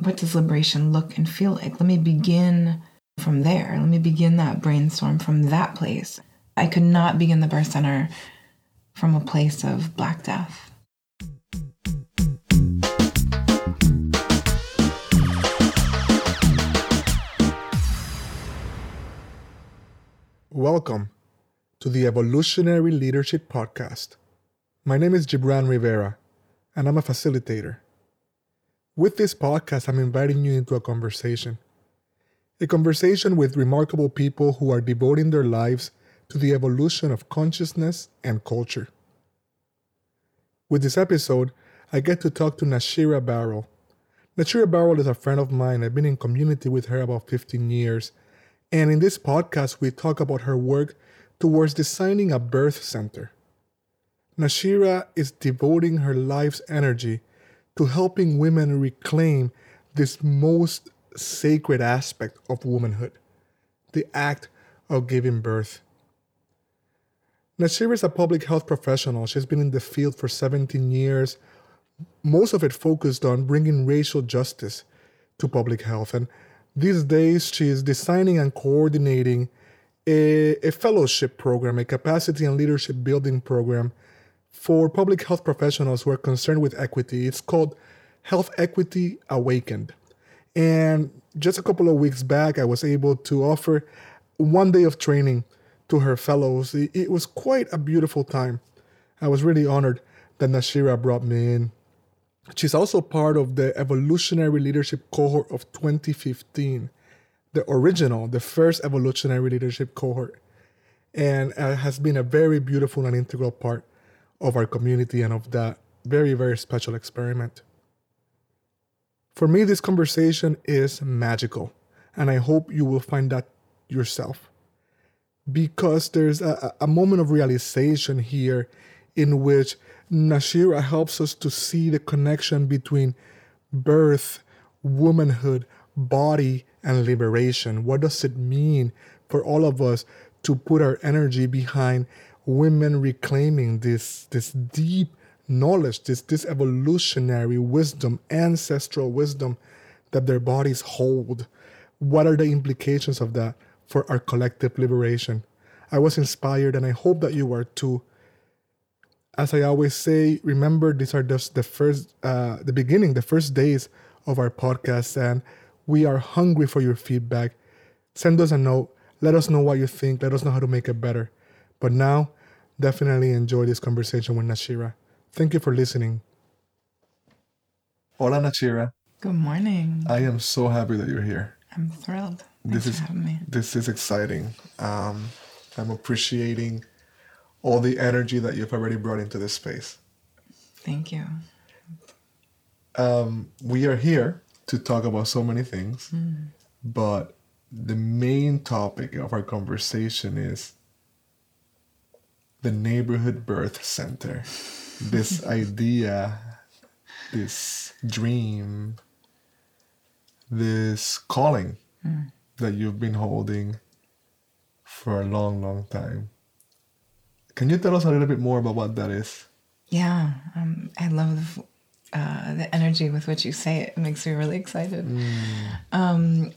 what does liberation look and feel like? Let me begin from there. Let me begin that brainstorm from that place. I could not begin the birth center from a place of Black Death. Welcome to the Evolutionary Leadership Podcast. My name is Gibran Rivera, and I'm a facilitator. With this podcast, I'm inviting you into a conversation. A conversation with remarkable people who are devoting their lives to the evolution of consciousness and culture. With this episode, I get to talk to Nashira Barrow. Nashira Barrow is a friend of mine. I've been in community with her about 15 years. And in this podcast, we talk about her work towards designing a birth center. Nashira is devoting her life's energy to helping women reclaim this most sacred aspect of womanhood the act of giving birth. Nashira is a public health professional. She's been in the field for 17 years, most of it focused on bringing racial justice to public health. And these days, she is designing and coordinating a, a fellowship program, a capacity and leadership building program for public health professionals who are concerned with equity. It's called Health Equity Awakened. And just a couple of weeks back, I was able to offer one day of training to her fellows. It was quite a beautiful time. I was really honored that Nashira brought me in. She's also part of the Evolutionary Leadership Cohort of 2015, the original, the first Evolutionary Leadership Cohort, and uh, has been a very beautiful and integral part of our community and of that very, very special experiment. For me, this conversation is magical, and I hope you will find that yourself. Because there's a, a moment of realization here in which Nashira helps us to see the connection between birth, womanhood, body, and liberation. What does it mean for all of us to put our energy behind women reclaiming this this deep knowledge, this this evolutionary wisdom, ancestral wisdom that their bodies hold. What are the implications of that for our collective liberation? I was inspired, and I hope that you are too. As I always say, remember these are just the first, uh, the beginning, the first days of our podcast, and we are hungry for your feedback. Send us a note. Let us know what you think. Let us know how to make it better. But now, definitely enjoy this conversation with Nashira. Thank you for listening. Hola, Nashira. Good morning. I am so happy that you're here. I'm thrilled. Thanks this is this is exciting. Um, I'm appreciating all the energy that you've already brought into this space. Thank you. Um, we are here to talk about so many things, mm. but the main topic of our conversation is the neighborhood birth center. this idea, this dream, this calling mm. that you've been holding for a long, long time. Can you tell us a little bit more about what that is? Yeah, um, I love uh, the energy with which you say it. It makes me really excited. Mm. Um,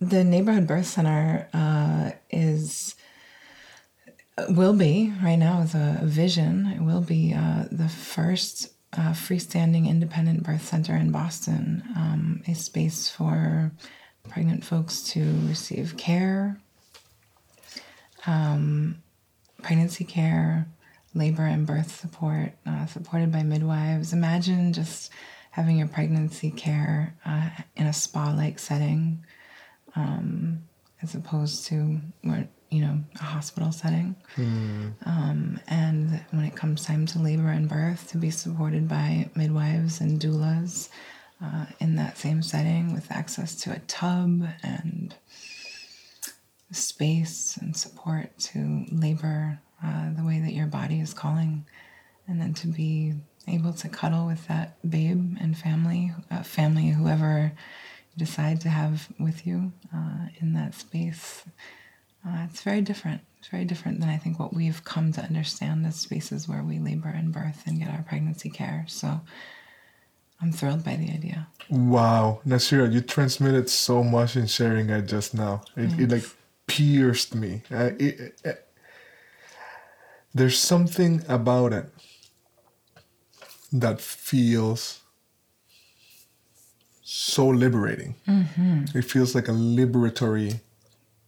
the neighborhood birth center uh, is will be right now is a vision. It will be uh, the first uh, freestanding independent birth center in Boston, um, a space for pregnant folks to receive care, um, pregnancy care, labor and birth support, uh, supported by midwives. Imagine just having your pregnancy care uh, in a spa-like setting, um, as opposed to what you know, a hospital setting. Mm. Um, and when it comes time to labor and birth, to be supported by midwives and doulas uh, in that same setting with access to a tub and space and support to labor uh, the way that your body is calling. And then to be able to cuddle with that babe and family, uh, family, whoever you decide to have with you uh, in that space uh, it's very different. It's very different than I think what we've come to understand as spaces where we labor and birth and get our pregnancy care. So I'm thrilled by the idea. Wow, Nashira, you transmitted so much in sharing it just now. It, it like pierced me. Uh, it, it, there's something about it that feels so liberating. Mm-hmm. It feels like a liberatory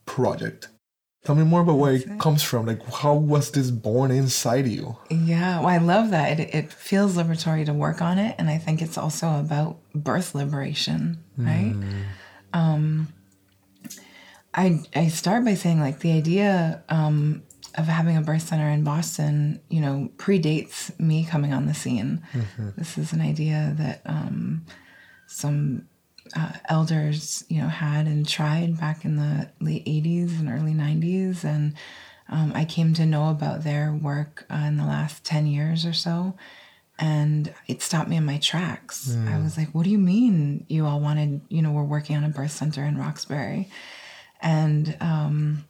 project. Tell me more about where it comes from. Like, how was this born inside you? Yeah, well, I love that. It, it feels liberatory to work on it. And I think it's also about birth liberation, right? Um, I, I start by saying, like, the idea um, of having a birth center in Boston, you know, predates me coming on the scene. This is an idea that um, some uh, elders, you know, had and tried back in the late 80s and early 90s. And um, I came to know about their work uh, in the last 10 years or so. And it stopped me in my tracks. I was like, what do you mean you all wanted, you know, we're working on a birth center in Roxbury? And, um,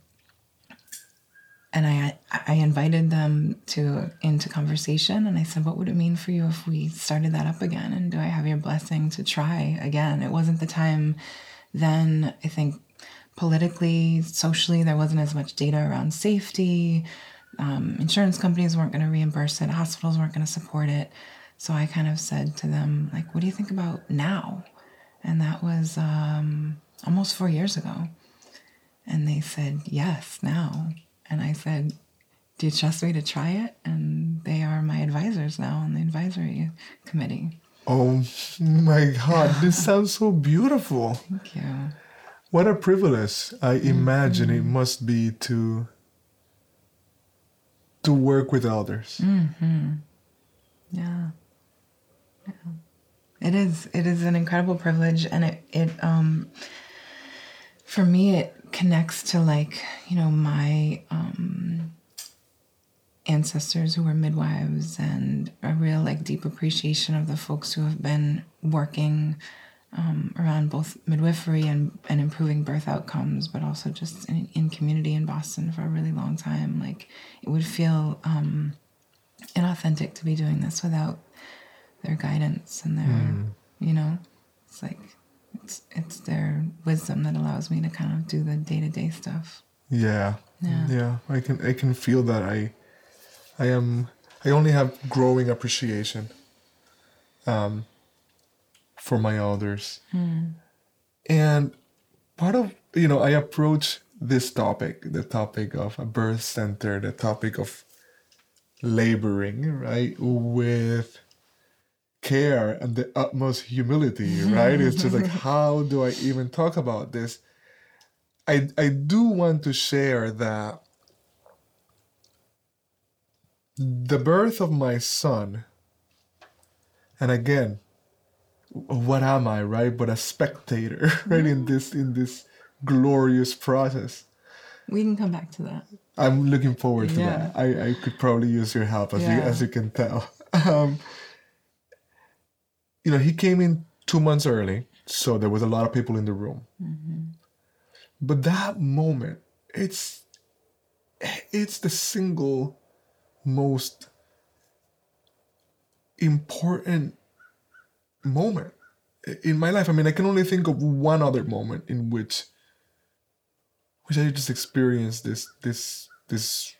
and I I invited them to into conversation and I said, what would it mean for you if we started that up again? And do I have your blessing to try again? It wasn't the time then, I think politically, socially, there wasn't as much data around safety. Um, insurance companies weren't going to reimburse it, hospitals weren't going to support it. So I kind of said to them, like, what do you think about now? And that was um, almost four years ago. And they said, yes, now. And I said, Do you trust me to try it? And they are my advisors now on the advisory committee. Oh my God, this sounds so beautiful. Thank you. What a privilege I imagine it must be to to work with others. Yeah. yeah. It is. It is an incredible privilege, and it it um for me it connects to like you know my um ancestors who were midwives and a real like deep appreciation of the folks who have been working um, around both midwifery and, and improving birth outcomes, but also just in, in community in Boston for a really long time. Like it would feel um, inauthentic to be doing this without their guidance and their, you know, it's like it's it's their wisdom that allows me to kind of do the day to day stuff. Yeah. Yeah. Yeah. I can I can feel that I I am I only have growing appreciation um for my elders. And part of you know, I approach this topic, the topic of a birth center, the topic of laboring, right, with care and the utmost humility, right? it's just like how do I even talk about this? I I do want to share that the birth of my son, and again, what am I, right? But a spectator, right? In this in this glorious process. We can come back to that. I'm looking forward to Yeah. that. I, I could probably use your help as you as you can tell. Um, you know, he came in two months early, so there was a lot of people in the room. Mm-hmm. But that moment, it's it's the single most important moment in my life. I mean, I can only think of one other moment in which which I just experienced this this this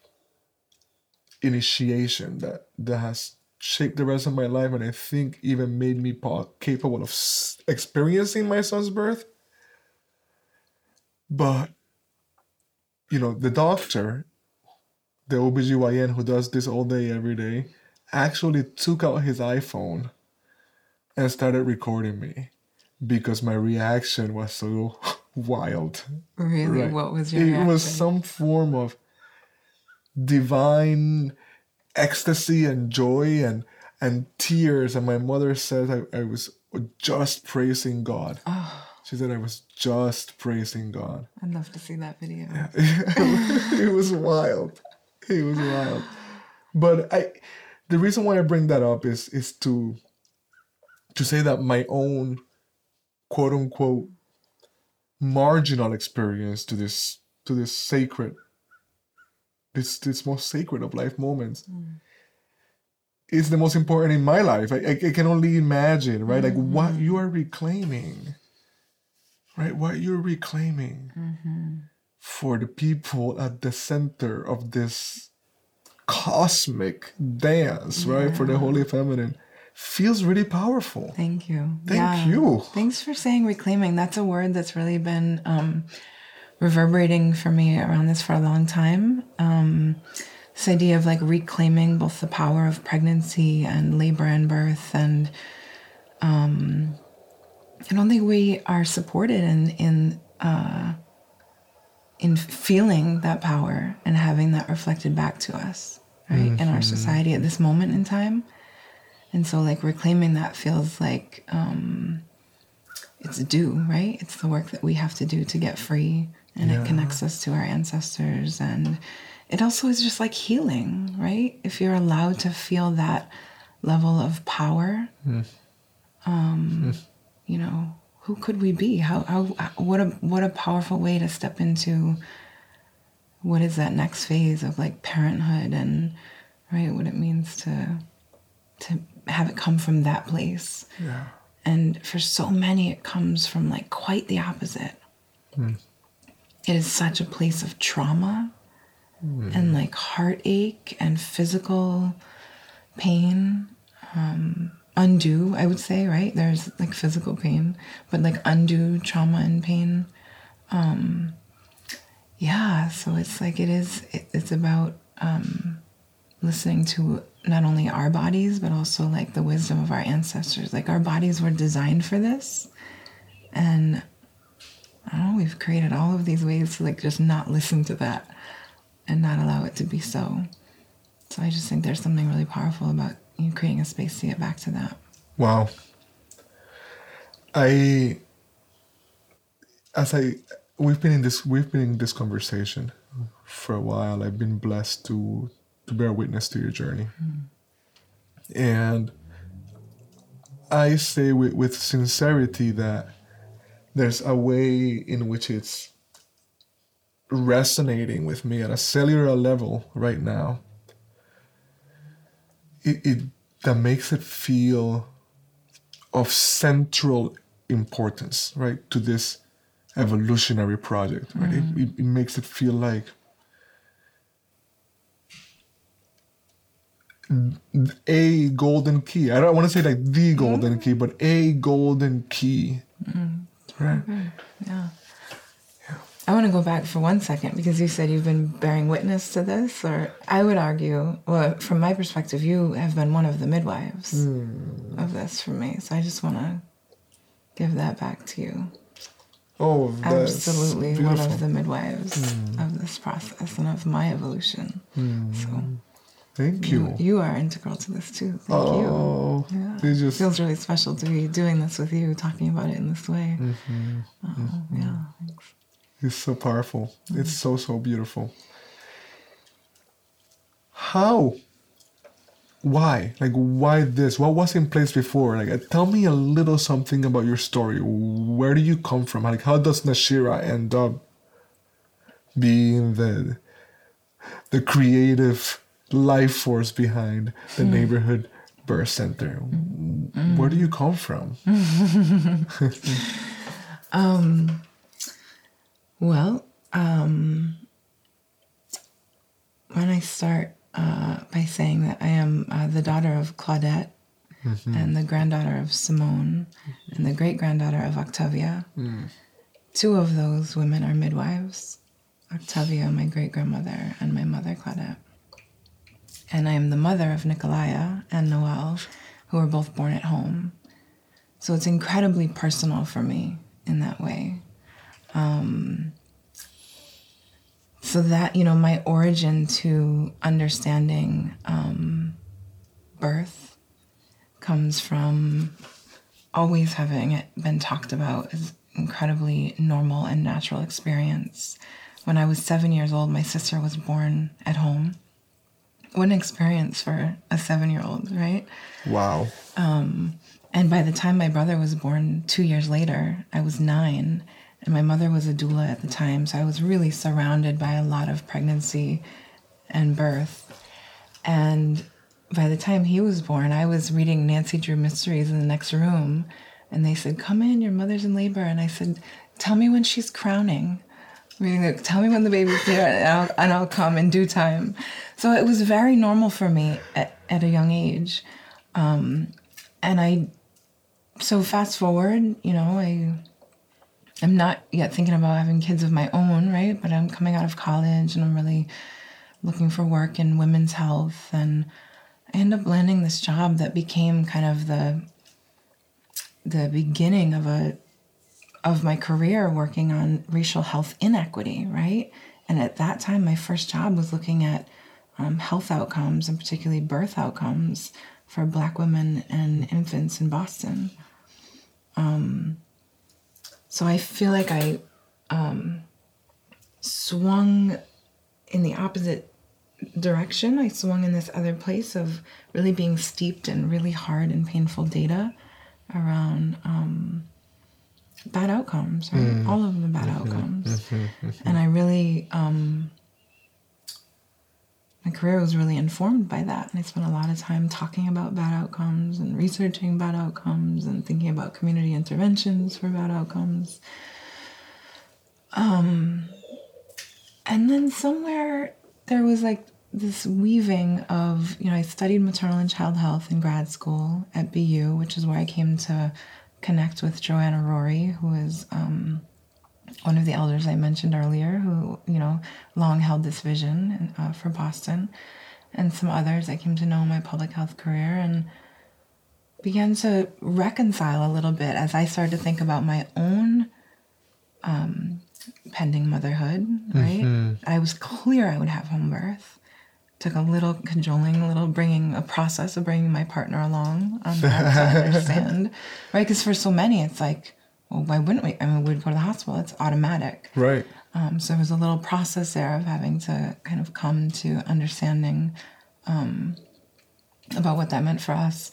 initiation that that has shaped the rest of my life, and I think even made me pa- capable of s- experiencing my son's birth. But you know, the doctor, the OBGYN who does this all day every day, actually took out his iPhone and started recording me because my reaction was so wild. Really, Right. what was your it reaction? was some form of divine ecstasy and joy and and tears. And my mother says I, I was just praising god. Oh, she said i was just praising god. I'd love to see that video. it was wild. It was wild. But i the reason why i bring that up is is to to say that my own quote unquote marginal experience to this to this sacred this this most sacred of life moments is the most important in my life. I, I, can only imagine, right? Like what you are reclaiming, right? What you're reclaiming for the people at the center of this cosmic dance, right? For the Holy Feminine feels really powerful. Thank you. Thank you. Thanks for saying reclaiming. That's a word that's really been um, reverberating for me around this for a long time. Um, this idea of like reclaiming both the power of pregnancy and labor and birth and um, I don't think we are supported in in uh, in feeling that power and having that reflected back to us, right, in our society at this moment in time. And so, like reclaiming that feels like um, it's due, right? It's the work that we have to do to get free, and it connects us to our ancestors, and it also is just like healing, right? If you're allowed to feel that level of power, um, you know, who could we be? How, how, what a, what a powerful way to step into what is that next phase of like parenthood and, right, what it means to, to have it come from that place. Yeah. And for so many, it comes from like quite the opposite. It is such a place of trauma and like heartache and physical pain. Um, undue, I would say, right? There's like physical pain, but like undue trauma and pain. Um, yeah, so it's like it is, it, it's about um, listening to not only our bodies, but also like the wisdom of our ancestors. Like our bodies were designed for this. And I we've created all of these ways to like just not listen to that and not allow it to be so. So I just think there's something really powerful about you creating a space to get back to that. Wow. I as I we've been in this we've been in this conversation for a while. I've been blessed to to bear witness to your journey. Mm-hmm. And I say with, with sincerity that there's a way in which it's resonating with me at a cellular level right now. It, it that makes it feel of central importance, right, to this evolutionary project, right? It, mm-hmm. it, it makes it feel like a golden key. I don't want to say like the golden mm-hmm. key, but a golden key. Mm-hmm. Right? Mm, yeah. I want to go back for one second because you said you've been bearing witness to this, or I would argue, well, from my perspective, you have been one of the midwives hmm. of this for me. So I just want to give that back to you. Oh, Absolutely one of the midwives hmm. of this process and of my evolution. Hmm. So Thank you, you. you are integral to this too. Thank you. Oh, Yeah. they just feels really special to be doing this with you, talking about it in this way. Oh, yeah. thanks. It's so powerful. It's mm. so so beautiful. How? Why? Like why this? What was in place before? Like uh, tell me a little something about your story. Where do you come from? Like how does Nashira end up being the the creative life force behind the neighborhood birth center? Where do you come from? Well, um, when I start uh, by saying that I am uh, the daughter of Claudette and the granddaughter of Simone and the great granddaughter of Octavia, two of those women are midwives Octavia, my great grandmother, and my mother, Claudette. And I am the mother of Nikolaya and Noel, who were both born at home. So it's incredibly personal for me in that way. so that you know my origin to understanding um, birth comes from always having it been talked about as incredibly normal and natural experience when i was seven years old my sister was born at home what an experience for a seven year old right Wow. Um, and by the time my brother was born two years later, I was nine, and my mother was a doula at the time. So I was really surrounded by a lot of pregnancy and birth. And by the time he was born, I was reading Nancy Drew Mysteries in the next room, and they said, "Come in, your mother's in labor." And I said, "Tell me when she's crowning." Reading it, tell me when the baby's here, and I'll, and I'll come in due time. So it was very normal for me at, at a young age, um, and I. So fast forward, you know, I. I'm not yet thinking about having kids of my own, right? But I'm coming out of college, and I'm really looking for work in women's health and I end up landing this job that became kind of the the beginning of a of my career working on racial health inequity, right? And at that time, my first job was looking at um, health outcomes and particularly birth outcomes for Black women and infants in Boston. Um, so I feel like I um, swung in the opposite direction. I swung in this other place of really being steeped in really hard and painful data around um, bad outcomes, right? Mm. All of the bad mm-hmm. outcomes. Mm-hmm. Mm-hmm. And I really, um, my career was really informed by that. And I spent a lot of time talking about bad outcomes and researching bad outcomes and thinking about community interventions for bad outcomes. Um, and then somewhere there was like this weaving of, you know, I studied maternal and child health in grad school at BU, which is where I came to connect with Joanna Rory, who is um, one of the elders I mentioned earlier, who, you know, long held this vision uh, for Boston, and some others I came to know in my public health career and began to reconcile a little bit as I started to think about my own um, pending motherhood, right? Mm-hmm. I was clear I would have home birth. Took a little cajoling, a little bringing a process of bringing my partner along on that to understand, right? Because for so many, it's like, well, why wouldn't we? I mean, we'd go to the hospital. It's automatic, right? Um, so there was a little process there of having to kind of come to understanding um, about what that meant for us.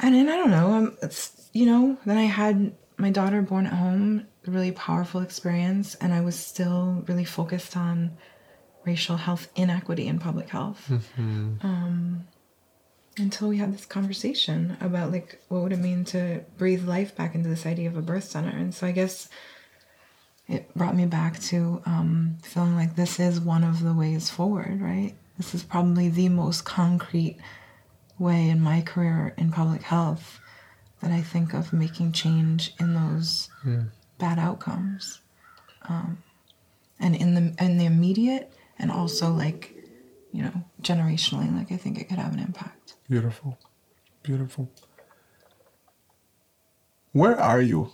And then I don't know, um, it's you know, then I had my daughter born at home a really powerful experience, and I was still really focused on racial health inequity in public health. Mm-hmm. Um, until we had this conversation about like what would it mean to breathe life back into this idea of a birth center and so i guess it brought me back to um, feeling like this is one of the ways forward right this is probably the most concrete way in my career in public health that i think of making change in those mm bad outcomes um, and in the in the immediate and also like you know generationally like i think it could have an impact beautiful beautiful where are you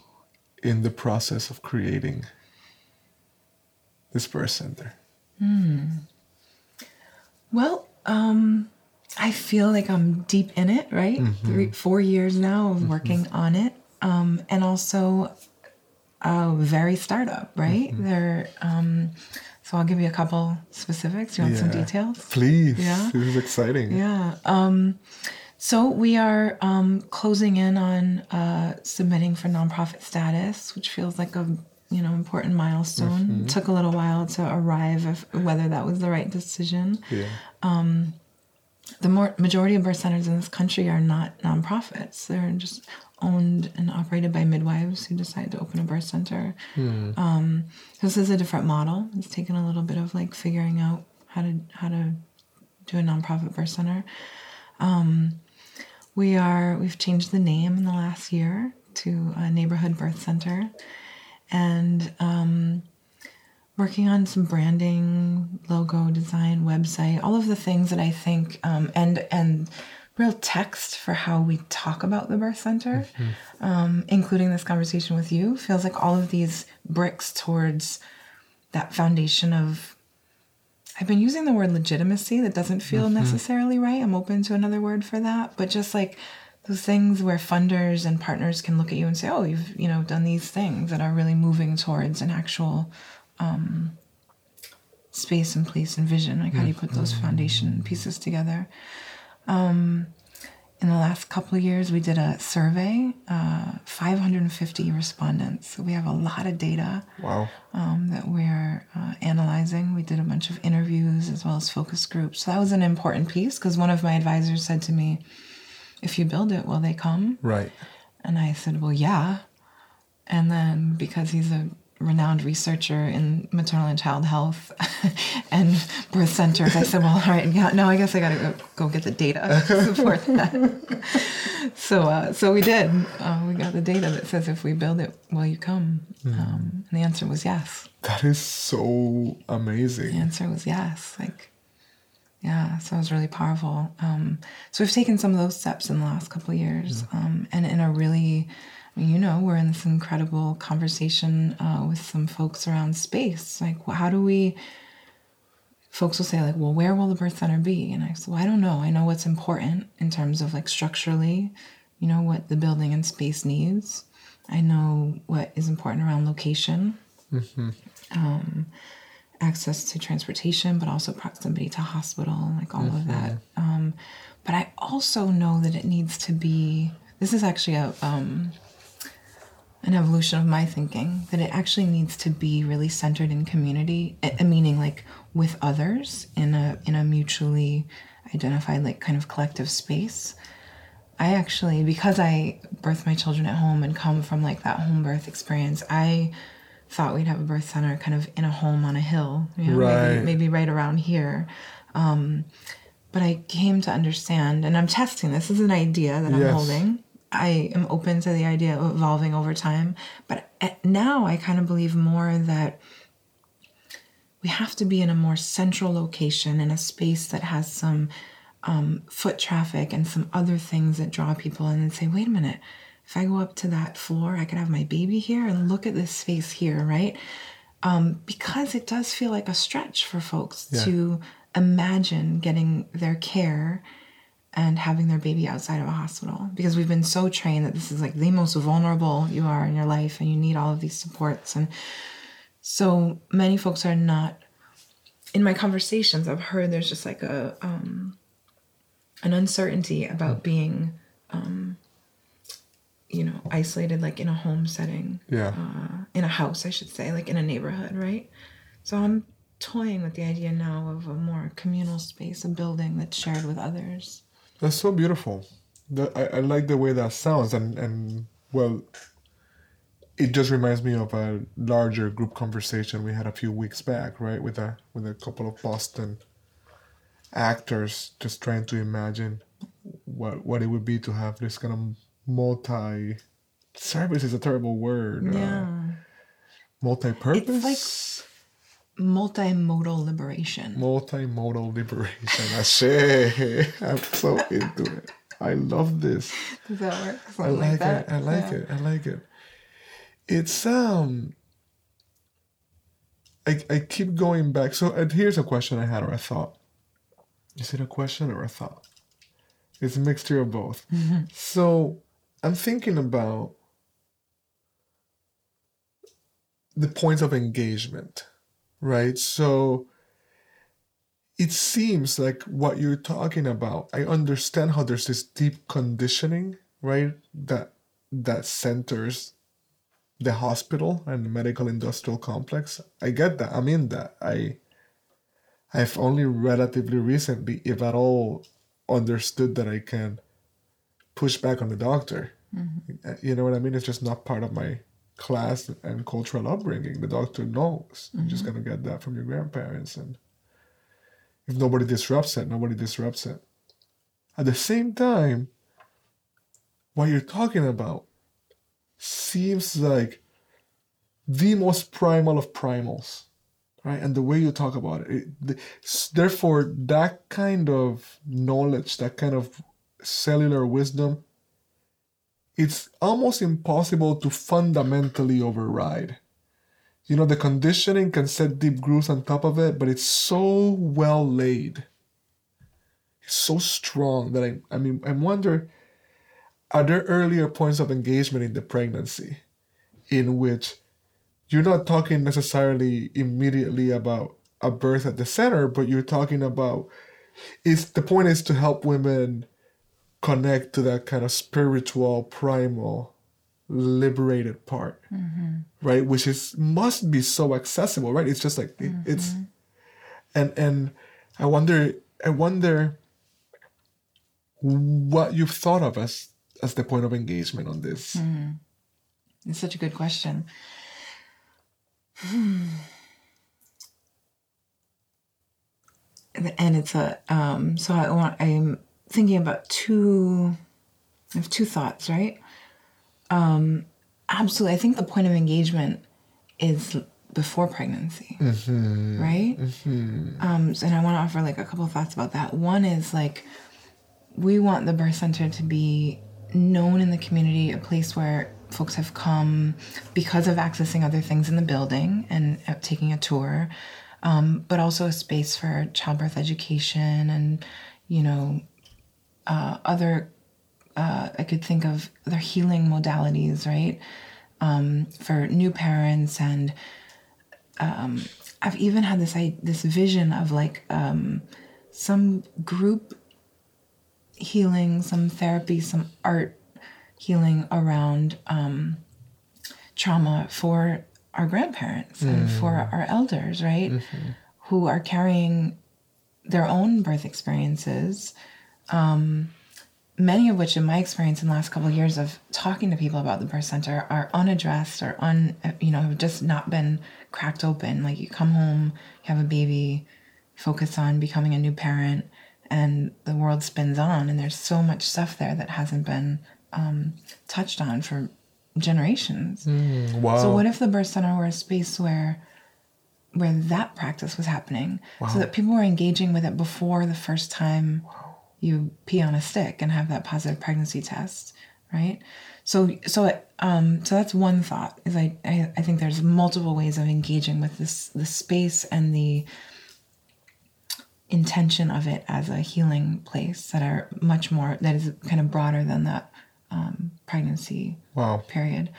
in the process of creating this birth center hmm. well um i feel like i'm deep in it right mm-hmm. three four years now of mm-hmm. working on it um, and also uh, very startup, right? Mm-hmm. They're um, so I'll give you a couple specifics. You want yeah. some details? Please. Yeah. This is exciting. Yeah. Um, so we are um, closing in on uh, submitting for nonprofit status, which feels like a you know important milestone. Mm-hmm. Took a little while to arrive of whether that was the right decision. Yeah. Um, the more majority of birth centers in this country are not nonprofits. They're just owned and operated by midwives who decided to open a birth center. Mm. Um, this is a different model. It's taken a little bit of like figuring out how to how to do a nonprofit birth center. Um, we are we've changed the name in the last year to a neighborhood birth center, and um, working on some branding, logo design, website, all of the things that I think um, and and real text for how we talk about the birth center, mm-hmm. um, including this conversation with you, feels like all of these bricks towards that foundation of. I've been using the word legitimacy. That doesn't feel mm-hmm. necessarily right. I'm open to another word for that, but just like those things where funders and partners can look at you and say, "Oh, you've you know done these things that are really moving towards an actual." Um, space and place and vision like how do you put those mm-hmm. foundation pieces together um, in the last couple of years, we did a survey, uh, 550 respondents. So we have a lot of data Wow. um, that we're uh, analyzing. We did a bunch of interviews as well as focus groups. So that was an important piece because one of my advisors said to me, if you build it, will they come? Right. And I said, well, yeah. And then because he's a renowned researcher in maternal and child health and birth centers, I said, well, all right, yeah, no, I guess I got to go, go get the data to support that. so, uh, so we did. Uh, we got the data that says if we build it, will you come? Um, and the answer was yes. That is so amazing. The answer was yes. Like, yeah, so it was really powerful. Um, so we've taken some of those steps in the last couple of years, um, and in a really, you know, we're in this incredible conversation uh, with some folks around space. Like, how do we? Folks will say like, "Well, where will the birth center be?" And I said, "Well, I don't know. I know what's important in terms of like structurally, you know, what the building and space needs. I know what is important around location." access to transportation, but also proximity to hospital, like all of that. Um, but I also know that it needs to be. This is actually a um, an evolution of my thinking that it actually needs to be really centered in community, eh, eh, meaning like with others in a in a mutually identified like kind of collective space. I actually, because I birthed my children at home and come from like that home birth experience, I thought we'd have a birth center kind of in a home on a hill, you know, Right. maybe, maybe right around here. Um, but I came to understand, and I'm testing this. This is an idea that I'm Yes. holding. I am open to the idea of evolving over time, but now I kind of believe more that we have to be in a more central location in a space that has some um, foot traffic and some other things that draw people in and say, wait a minute, if I go up to that floor, I could have my baby here and look at this space here, right? Um, because it does feel like a stretch for folks Yeah. to imagine getting their care and having their baby outside of a hospital. Because we've been so trained that this is like the most vulnerable you are in your life and you need all of these supports. And so many folks are not in my conversations i've heard there's just like a um an uncertainty about being um you know isolated like in a home setting. Yeah. uh, in a house i should say like in a neighborhood right? So i'm toying with the idea now of a more communal space a building that's shared with others That's so beautiful. The, I, I like the way that sounds, and and well, it just reminds me of a larger group conversation we had a few weeks back, right, with a with a couple of Boston actors, just trying to imagine what what it would be to have this kind of multi service is a terrible word. yeah Uh, multi-purpose. Multimodal liberation Multimodal liberation. I say I'm so into it. I love this. does that work I Something like, that? it. I like Yeah. it. I like it. It's um. I I keep going back. So uh, here's a question I had or a thought. Is it a question or a thought? It's a mixture of both. So I'm thinking about the points of engagement, right? So it seems like what you're talking about i understand how there's this deep conditioning right that that centers the hospital and the medical industrial complex. I get that i'm in that. I i've only relatively recently if at all understood that i can push back on the doctor. Uh, you know what i mean? It's just not part of my class and cultural upbringing the doctor knows you're just mm-hmm. going to get that from your grandparents and if nobody disrupts it, nobody disrupts it. At the same time, what you're talking about seems like the most primal of primals, right? And the way you talk about it, it the, therefore, that kind of knowledge, that kind of cellular wisdom, it's almost impossible to fundamentally override. You know the conditioning can set deep grooves on top of it but it's so well laid. It's so strong that i i mean i wonder are there earlier points of engagement in the pregnancy in which you're not talking necessarily immediately about a birth at the center but you're talking about is the point is to help women connect to that kind of spiritual, primal, liberated part, mm-hmm. right? Which is must be so accessible, right? It's just like it- mm-hmm. it's, and and I wonder, I wonder what you've thought of as as the point of engagement on this. Mm-hmm. It's such a good question. And it's a um, so I want I'm thinking about two I have two thoughts, right? Um, absolutely. I think the point of engagement is before pregnancy, right? Um, and I want to offer like a couple of thoughts about that. One is like we want the birth center to be known in the community, a place where folks have come because of accessing other things in the building and uh, taking a tour, um, but also a space for childbirth education and, you know, uh, other, uh, I could think of other healing modalities, right? Um, for new parents and um, I've even had this I, this vision of like um, some group healing, some therapy, some art healing around um, trauma for our grandparents and for our elders, right? Who are carrying their own birth experiences. Um, many of which, in my experience in the last couple of years of talking to people about the birth center, are unaddressed or un, you know, have just not been cracked open. Like you come home, you have a baby, focus on becoming a new parent, and the world spins on. And there's so much stuff there that hasn't been um, touched on for generations. Wow. So what if the birth center were a space where where that practice was happening so that people were engaging with it before the first time you pee on a stick and have that positive pregnancy test, right? So so it, um so that's one thought is I, I I think there's multiple ways of engaging with this the space and the intention of it as a healing place that are much more that is kind of broader than that um, pregnancy wow. period.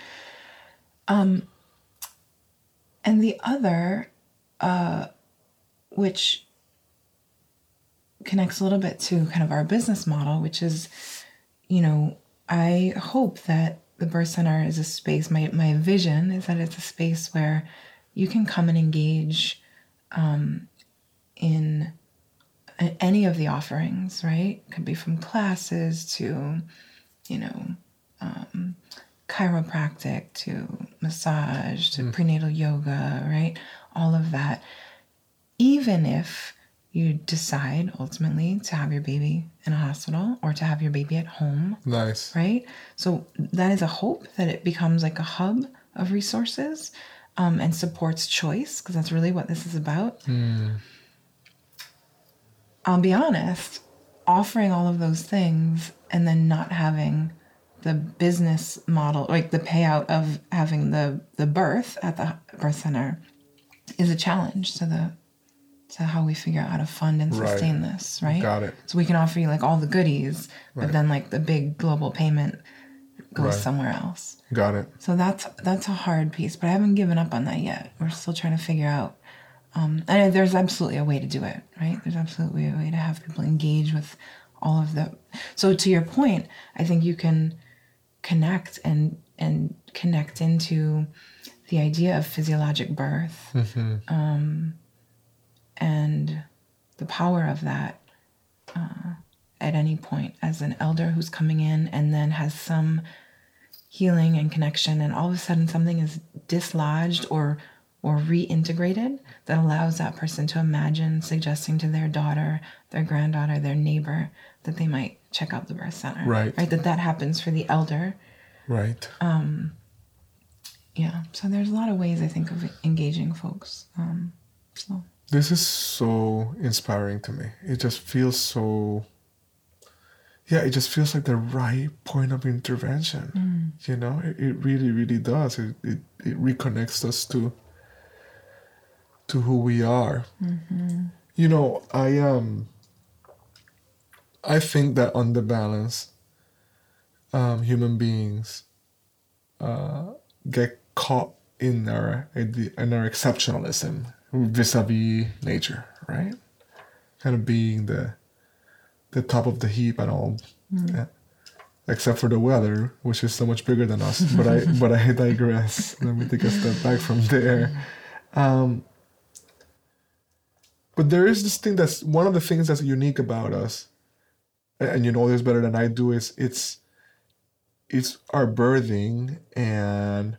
Um, and the other, uh, which connects a little bit to kind of our business model, which is, you know, I hope that the birth center is a space. My my vision is that it's a space where you can come and engage um, in any of the offerings. Right, could be from classes to, you know, um, chiropractic to massage to prenatal yoga, right? All of that. Even if you decide ultimately to have your baby in a hospital or to have your baby at home, Nice. right? So that is a hope that it becomes like a hub of resources um, and supports choice because that's really what this is about. I'll be honest, offering all of those things and then not having the business model, like the payout of having the the birth at the birth center, is a challenge to the to how we figure out how to fund and Right. sustain this, right? Got it. So we can offer you like all the goodies, but then like the big global payment goes Right. somewhere else. Got it. So that's that's a hard piece, but I haven't given up on that yet. We're still trying to figure out. Um, and there's absolutely a way to do it, right? There's absolutely a way to have people engage with all of the. So to your point, I think you can connect and and connect into the idea of physiologic birth um, and the power of that uh, at any point as an elder who's coming in and then has some healing and connection and all of a sudden something is dislodged or or reintegrated that allows that person to imagine suggesting to their daughter their granddaughter their neighbor that they might check out the birth center. Right. right? That that happens for the elder. Right. Um Yeah. So there's a lot of ways i think of engaging folks. Um so This is so inspiring to me. It just feels so. Yeah, it just feels like the right point of intervention. You know, it, it really, really does. It, it it reconnects us to to who we are. You know, I um. I think that on the balance, um, human beings uh, get caught in our in our exceptionalism vis-a-vis nature, right? Kind of being the the top of the heap and all Yeah. Except for the weather, which is so much bigger than us. But I but I digress. Let me take a step back from there. Um, but there is this thing that's one of the things that's unique about us, and, and you know this better than I do. Is it's it's our birthing and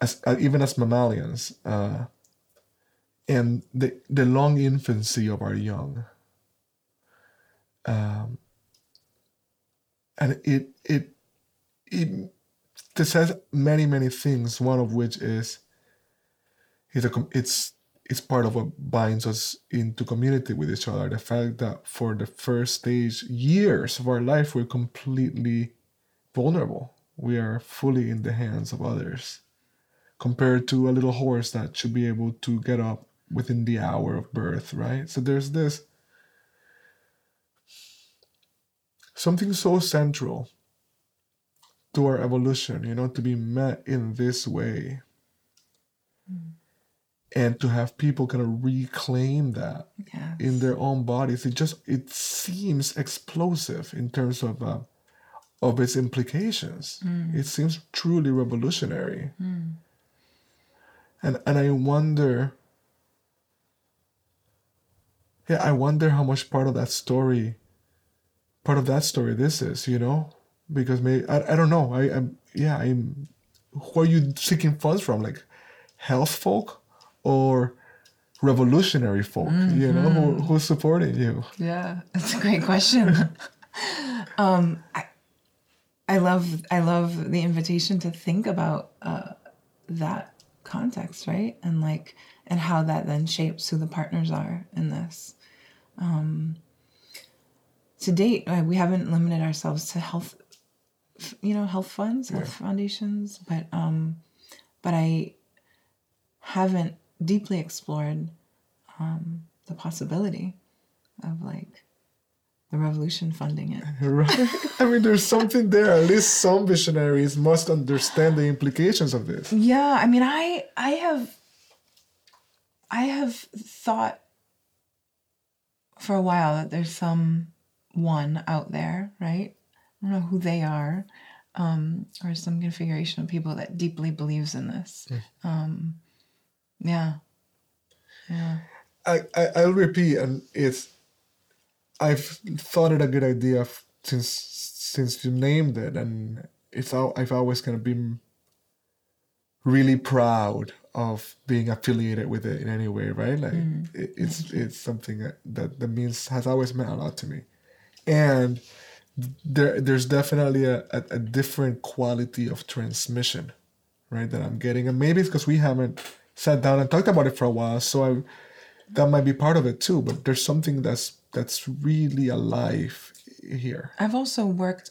as uh, even as mammalians uh, and the the long infancy of our young. Um, and it it it this has many many things. One of which is it's a, it's it's part of what binds us into community with each other. The fact that for the first stage years of our life, we're completely vulnerable. We are fully in the hands of others, compared to a little horse that should be able to get up within the hour of birth, right? So there's this something so central to our evolution, you know, to be met in this way. Mm. And to have people kind of reclaim that yes. in their own bodies, it just it seems explosive in terms of uh, of its implications. Mm. It seems truly revolutionary. Mm. And and I wonder yeah, I wonder how much part of that story part of that story this is, you know? Because maybe I, I don't know. I am yeah, I'm who are you seeking funds from? Like health folk or revolutionary folk, mm-hmm. you know, who, mm-hmm. who's supporting you? Yeah, that's a great question. um, I, I love I love the invitation to think about uh, that context, right? And like and how that then shapes who the partners are in this. Um, to date, uh, we haven't limited ourselves to health, you know, health funds, health yeah. foundations, but um, but I haven't deeply explored um, the possibility of like the revolution funding it. Right. I mean, there's something there. At least some visionaries must understand the implications of this. Yeah, I mean, I I have I have thought for a while that there's some one out there, right? I don't know who they are, um, or some configuration of people that deeply believes in this. Mm. Um, yeah, yeah. I, I I'll repeat, and it's I've thought it a good idea since since you named it, and it's all I've always kind of been really proud of being affiliated with it in any way, right? Like mm. it, it's it's something that, that that means has always meant a lot to me, and there there's definitely a, a, a different quality of transmission, right? That I'm getting, and maybe it's because we haven't sat down and talked about it for a while, so I that might be part of it too. But there's something that's that's really alive here. I've also worked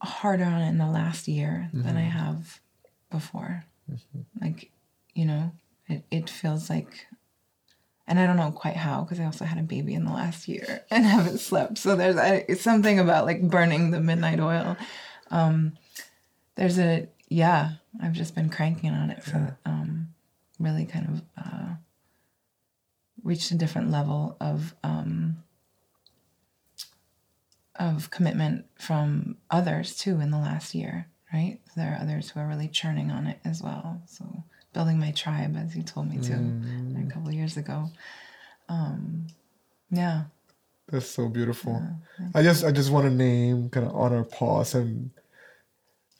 harder on it in the last year mm-hmm. than I mm-hmm. have before. Mm-hmm. Like, you know, it, it feels like, and I don't know quite how because I also had a baby in the last year and haven't slept. So there's I, it's something about like burning the midnight oil. Um, there's a, yeah, I've just been cranking on it for um, really kind of uh, reached a different level of um, of commitment from others too in the last year, right? There are others who are really churning on it as well. So building my tribe, as you told me to mm. a couple years ago. Um, yeah. That's so beautiful. Yeah, I just I just want to name, kind of honor pause and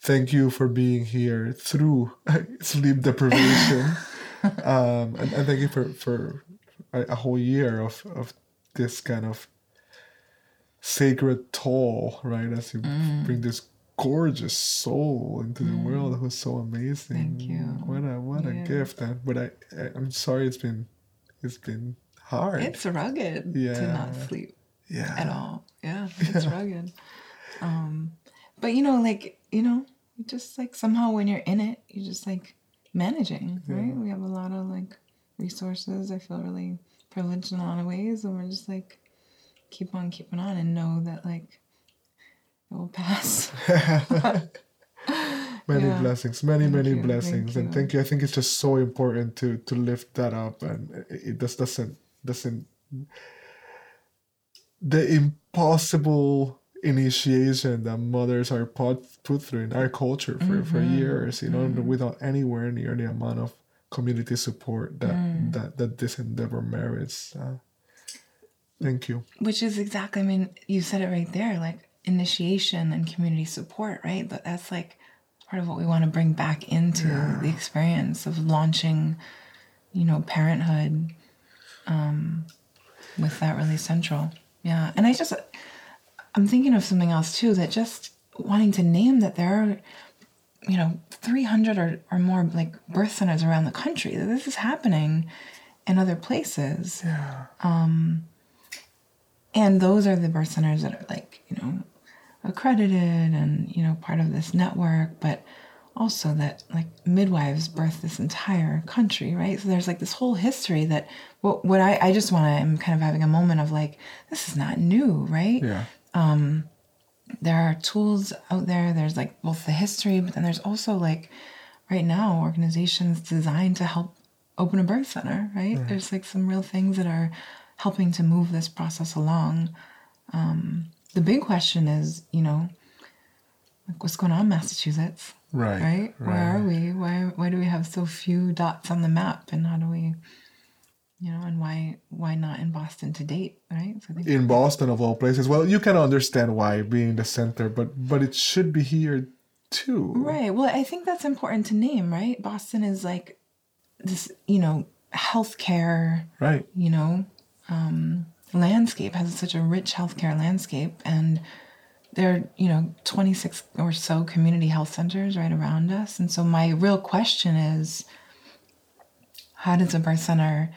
thank you for being here through sleep deprivation. um, and, and thank you for for a, a whole year of of this kind of sacred toll, right? As you mm. bring this gorgeous soul into the mm. world who's so amazing. Thank you. What a what yeah. a gift. And, but I, I I'm sorry it's been it's been hard. It's rugged yeah. to not sleep. Yeah. At all. Yeah. It's yeah. rugged. Um but you know, like, you know, just like somehow when you're in it, you're just like managing, right? We have a lot of like resources. I feel really privileged in a lot of ways and we're just like keep on keeping on and know that like it will pass. many yeah. blessings, many thank many you, blessings, thank and thank you. I think it's just so important to to lift that up, and it just doesn't doesn't the impossible initiation that mothers are put, put through in our culture for, for mm-hmm. years, you know, mm-hmm. without anywhere near the amount of community support that mm. that, that this endeavor merits. Uh, thank you. Which is exactly, I mean, you said it right there, like initiation and community support, right? But that's like part of what we want to bring back into the experience of launching, you know, parenthood um, with that really central. Yeah. And I just, I'm thinking of something else too that just wanting to name that there are, you know, 300 or, or more like birth centers around the country. That this is happening in other places. Yeah. Um, And those are the birth centers that are like, you know, accredited and, you know, part of this network, but also that like midwives birth this entire country, right? So there's like this whole history that what what I, I just wanna I'm kind of having a moment of like, this is not new, right? Yeah. there are tools out there. There's like both the history, but then there's also like right now organizations designed to help open a birth center, right? There's like some real things that are helping to move this process along. Um, the big question is, you know, like what's going on Massachusetts, Right. right? Where are we? Why why do we have so few dots on the map, and how do we, you know, and why why not in Boston to date, right? So In Boston, of all places. Well, you can understand why being the center, but but it should be here too. Right. Well, I think that's important to name, right? Boston is like this, you know, healthcare, Right. you know, um, landscape has such a rich healthcare landscape, and there are, you know, 26 or so community health centers right around us. And so my real question is how does a birth center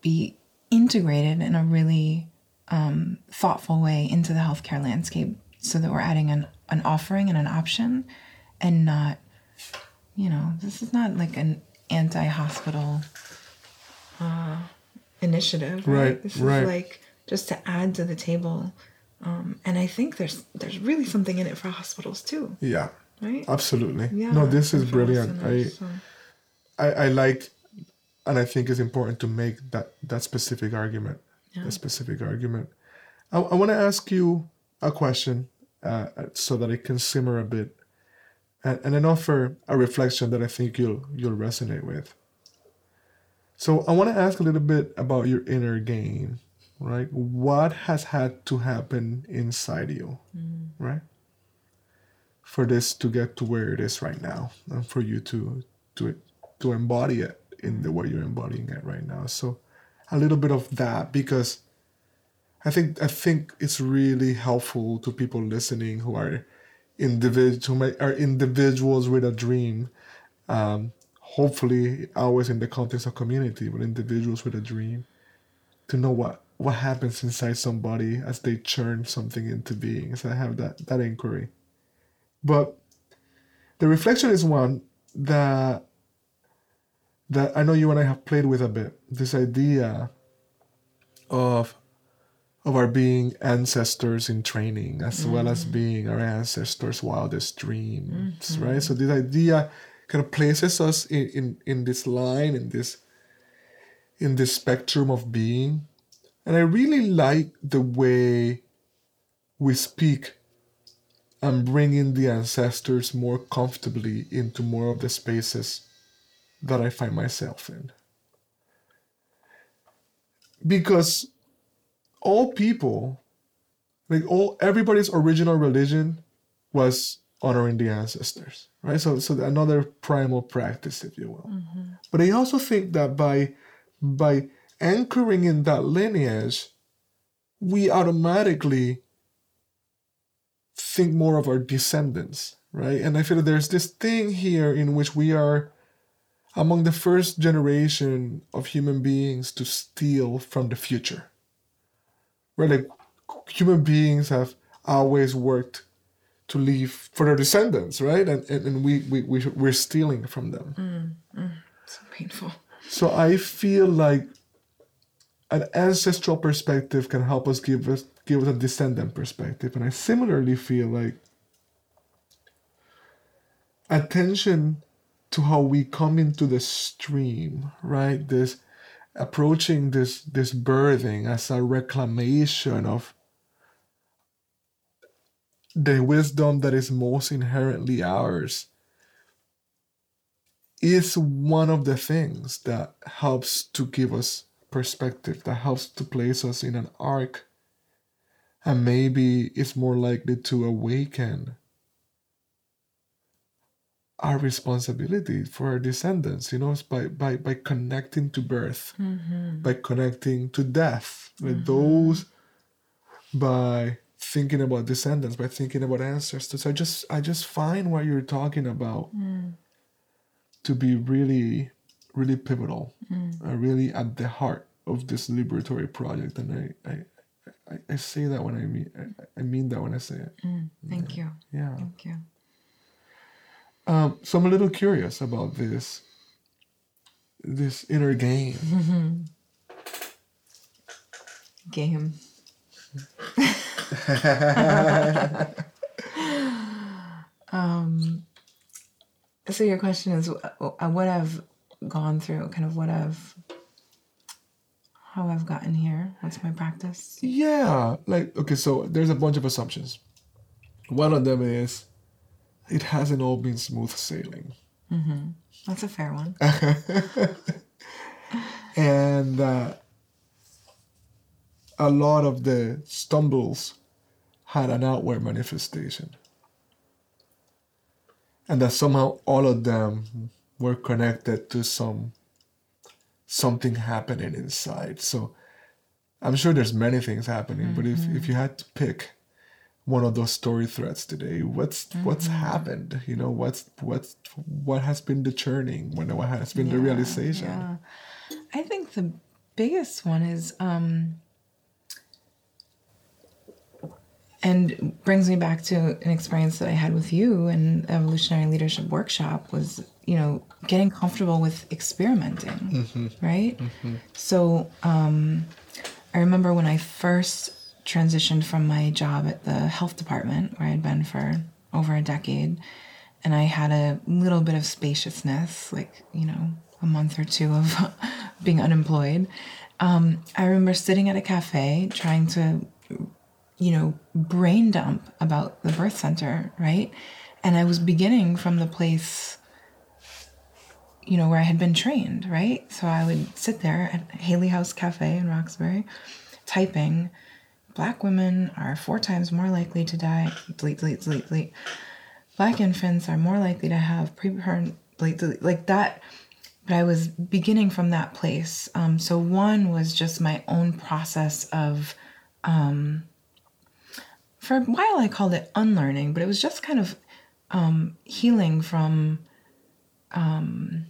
be integrated in a really um, thoughtful way into the healthcare landscape so that we're adding an, an offering and an option and not, you know, this is not like an anti hospital uh, initiative. Right. Right, This right. is like just to add to the table. Um, and I think there's there's really something in it for hospitals too, Yeah. right? Absolutely. Yeah. no, this is brilliant. I, so. I I like, and I think it's important to make that that specific argument. Yeah. That specific argument. I, I want to ask you a question, uh, so that it can simmer a bit, and, and then offer a reflection that I think you'll you'll resonate with. So I want to ask a little bit about your inner game, right? What has had to happen inside you, right? For this to get to where it is right now, and for you to to to embody it in the way you're embodying it right now. So a little bit of that because I think I think it's really helpful to people listening who are individ who may, are individuals with a dream. Um, hopefully, always in the context of community, but individuals with a dream, to know what what happens inside somebody as they churn something into being. So I have that that inquiry, but the reflection is one that that I know you and I have played with a bit. This idea of of our being ancestors in training as well as mm. being our ancestors' wildest dreams, mm-hmm. right? So this idea kind of places us in, in, in this line, in this in this spectrum of being. And I really like the way we speak and bring in the ancestors more comfortably into more of the spaces that I find myself in. Because all people, like all everybody's original religion was honoring the ancestors, right? So so another primal practice, if you will. Mm-hmm. But I also think that by by anchoring in that lineage, we automatically think more of our descendants, right? And I feel that there's this thing here in which we are among the first generation of human beings to steal from the future. Where like human beings have always worked to leave for their descendants, right? And and, and we, we, we we're stealing from them. Mm, mm. So painful. So I feel like an ancestral perspective can help us give us give us a descendant perspective. And I similarly feel like attention to how we come into the stream, right? This approaching this this birthing as a reclamation of the wisdom that is most inherently ours is one of the things that helps to give us perspective, that helps to place us in an arc, and maybe it's more likely to awaken our responsibility for our descendants, you know, by, by, by connecting to birth, Mm-hmm. by connecting to death, with those, by thinking about descendants, by thinking about ancestors. I just I just find what you're talking about to be really, really pivotal, uh, really at the heart of this liberatory project. And I, I, I, I say that when I mean I, I mean that when I say it. Thank you. Yeah. Thank you. Um, so I'm a little curious about this this inner game. Game. um, so your question is uh, what I've gone through, kind of what I've, how I've gotten here. What's my practice? Yeah, like okay, so there's a bunch of assumptions. One of them is it hasn't all been smooth sailing, That's a fair one. and uh, a lot of the stumbles had an outward manifestation, and that somehow all of them were connected to some something happening inside. So I'm sure there's many things happening, but if, if you had to pick one of those story threads today, what's what's happened? You know, what's what's what has been the churning? When what has been the realization? Yeah. I think the biggest one is, um, and brings me back to an experience that I had with you in evolutionary leadership workshop was, you know, getting comfortable with experimenting, right? So um, I remember when I first transitioned from my job at the health department, where I'd been for over a decade, and I had a little bit of spaciousness, like, you know, a month or two of being unemployed. Um, I remember sitting at a cafe trying to, you know, brain dump about the birth center, right? And I was beginning from the place, you know, where I had been trained, right? So I would sit there at Haley House Cafe in Roxbury, typing, Black women are four times more likely to die. Black infants are more likely to have preterm, like that. But I was beginning from that place. Um, so one was just my own process of, um, for a while I called it unlearning, but it was just kind of um, healing from um,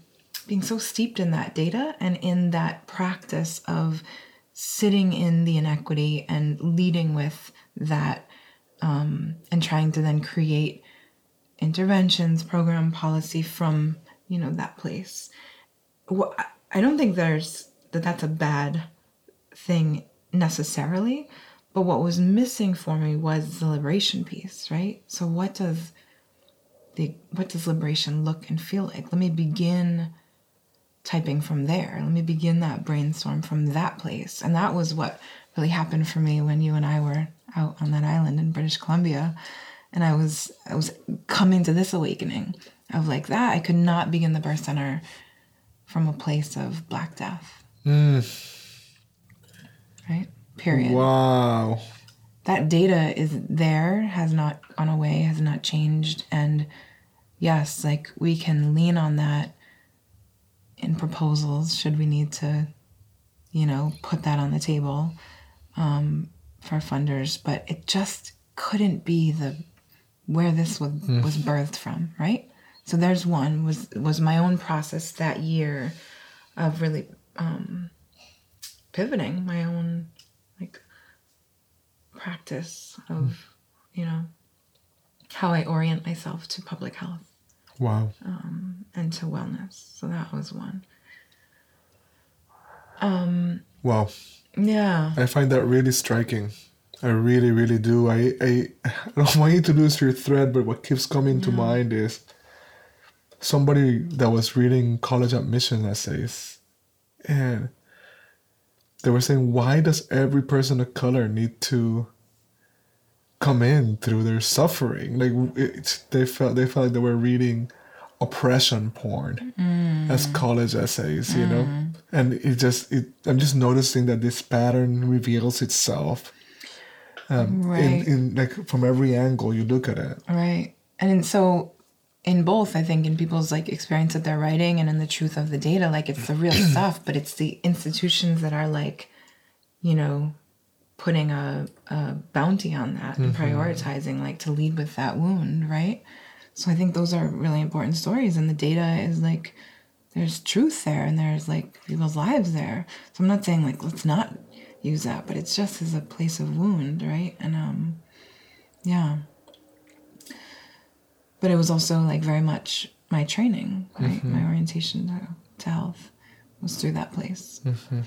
being so steeped in that data and in that practice of sitting in the inequity and leading with that um, and trying to then create interventions program policy from you know that place. I- i don't think there's that that's a bad thing necessarily but what was missing for me was the liberation piece right so what does the what does liberation look and feel like let me begin typing from there. Let me begin that brainstorm from that place. And that was what really happened for me when you and I were out on that island in British Columbia. And I was I was coming to this awakening of like that. I could not begin the birth center from a place of black death. Mm. Right? Period. Wow. That data is there, has not gone away, has not changed. And yes, like we can lean on that in proposals should we need to, you know, put that on the table um, for funders. But it just couldn't be the where this was was birthed from, right? So there's one was was my own process that year of really um, pivoting my own practice of you know how I orient myself to public health Wow. Um, and to wellness. So that was one. Um, Wow. Yeah. I find that really striking. I really, really do. I, I, I don't want you to lose your thread, but what keeps coming to mind is somebody that was reading college admission essays and they were saying, why does every person of color need to come in through their suffering. Like it's, they felt they felt like they were reading oppression porn Mm. as college essays, you know. And it just it, I'm just noticing that this pattern reveals itself. Um, Right. in, in like from every angle you look at it. Right. And so in both, I think in people's like experience that they're writing and in the truth of the data, like it's the real stuff, but it's the institutions that are like, you know, putting a, a bounty on that and prioritizing like to lead with that wound, right? So I think those are really important stories and the data is like there's truth there and there's like people's lives there. So I'm not saying like let's not use that, but it's just as a place of wound, right? And um yeah but it was also like very much my training right mm-hmm. my orientation to, to health was through that place. Mm-hmm.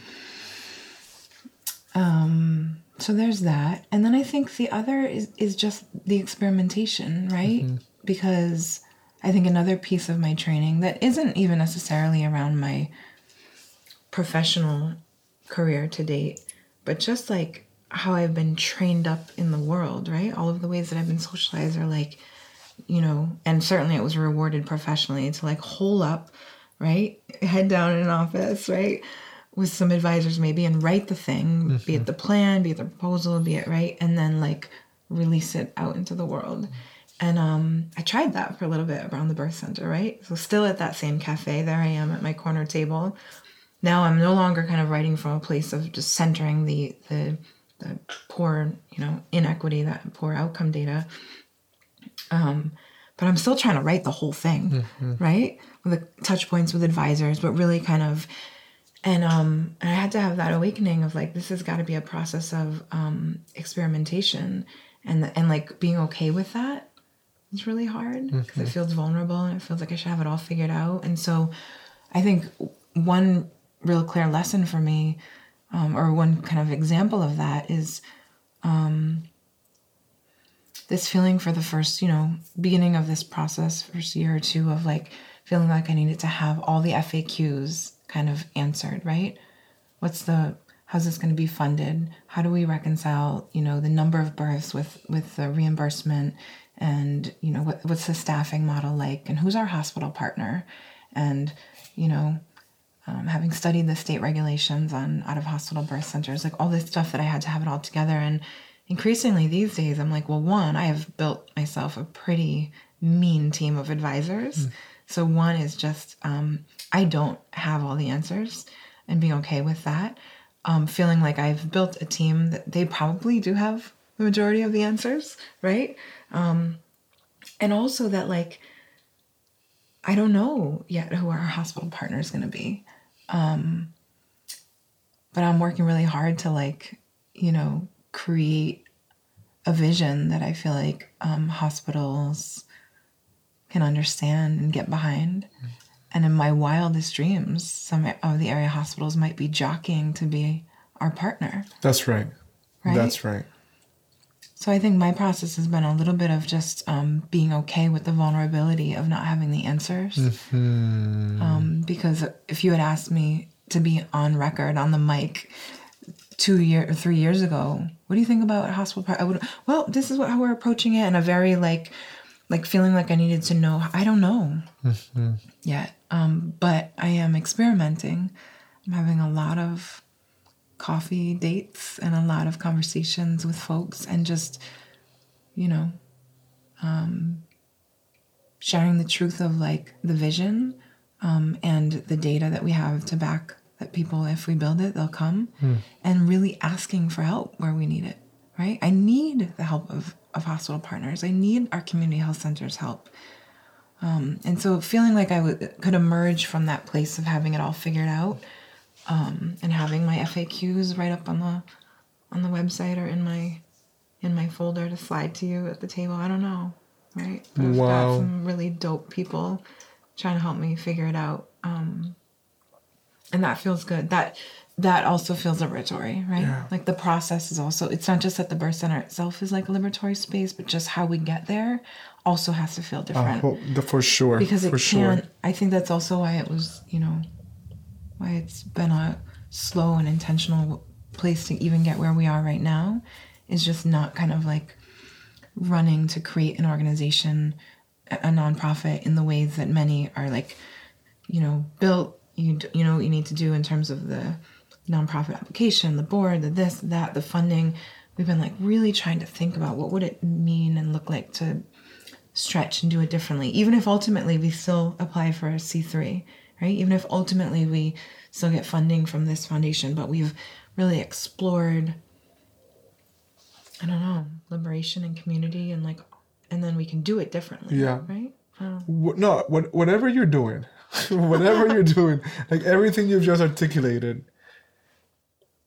Um so there's that. And then i think the other is is just the experimentation right? Mm-hmm. Because i think another piece of my training that isn't even necessarily around my professional career to date but just like how i've been trained up in the world right? All of the ways that i've been socialized are like you know, and certainly it was rewarded professionally to like hole up, right? Head down in an office, right? With some advisors maybe and write the thing, be it the plan, be it the proposal, be it right, and then like release it out into the world. And um, I tried that for a little bit around the birth center, right? So still at that same cafe, there I am at my corner table. Now I'm no longer kind of writing from a place of just centering the the the poor, you know, inequity, that poor outcome data um, but I'm still trying to write the whole thing, right? With the touch points with advisors, but really kind of, and um, and I had to have that awakening of like this has got to be a process of um, experimentation, and and like being okay with that. It's really hard because it feels vulnerable and it feels like I should have it all figured out. And so, I think one real clear lesson for me, um, or one kind of example of that is this feeling for the first, you know, beginning of this process, first year or two of like feeling like I needed to have all the FAQs kind of answered, right? What's the how's this going to be funded? How do we reconcile, you know, the number of births with with the reimbursement and, you know, what what's the staffing model like and who's our hospital partner? And, you know, um, having studied the state regulations on out of hospital birth centers, like all this stuff that I had to have it all together. And increasingly these days, I'm like, well, one, I have built myself a pretty mean team of advisors. So one is just, um, I don't have all the answers and being okay with that. Um, feeling like I've built a team that they probably do have the majority of the answers, right? Um, and also that like, I don't know yet who our hospital partner is going to be. Um, but I'm working really hard to like, you know, create a vision that I feel like um, hospitals can understand and get behind. And in my wildest dreams, some of the area hospitals might be jockeying to be our partner. That's right. Right? That's right. So I think my process has been a little bit of just um, being okay with the vulnerability of not having the answers. Um, because if you had asked me to be on record on the mic two year or three years ago, what do you think about hospital? I would well, this is what how we're approaching it, and a very like like feeling like I needed to know. I don't know yet, um, but I am experimenting. I'm having a lot of coffee dates and a lot of conversations with folks and just you know um, sharing the truth of like the vision um, and the data that we have to back that people if we build it they'll come and really asking for help where we need it right i need the help of, of hospital partners i need our community health centers help um, and so feeling like i could emerge from that place of having it all figured out um, and having my FAQs right up on the on the website or in my in my folder to slide to you at the table. I don't know, right? But I've Wow. got some really dope people trying to help me figure it out, um, and that feels good. That that also feels liberatory, right? Yeah. Like the process is also. It's not just that the birth center itself is like a liberatory space, but just how we get there also has to feel Uh, different well, the- for sure. because it for can't sure. i think that's also why it was you know why it's been a slow and intentional place to even get where we are right now is just not kind of like running to create an organization, a nonprofit in the ways that many are like, you know, built. You you know what you need to do in terms of the nonprofit application, the board, the this, that, the funding. We've been like really trying to think about what would it mean and look like to stretch and do it differently, even if ultimately we still apply for a C3, right? Even if ultimately we still get funding from this foundation, but we've really explored, I don't know, liberation and community and like, and then we can do it differently, Yeah. right? No what, whatever you're doing whatever you're doing like everything you've just articulated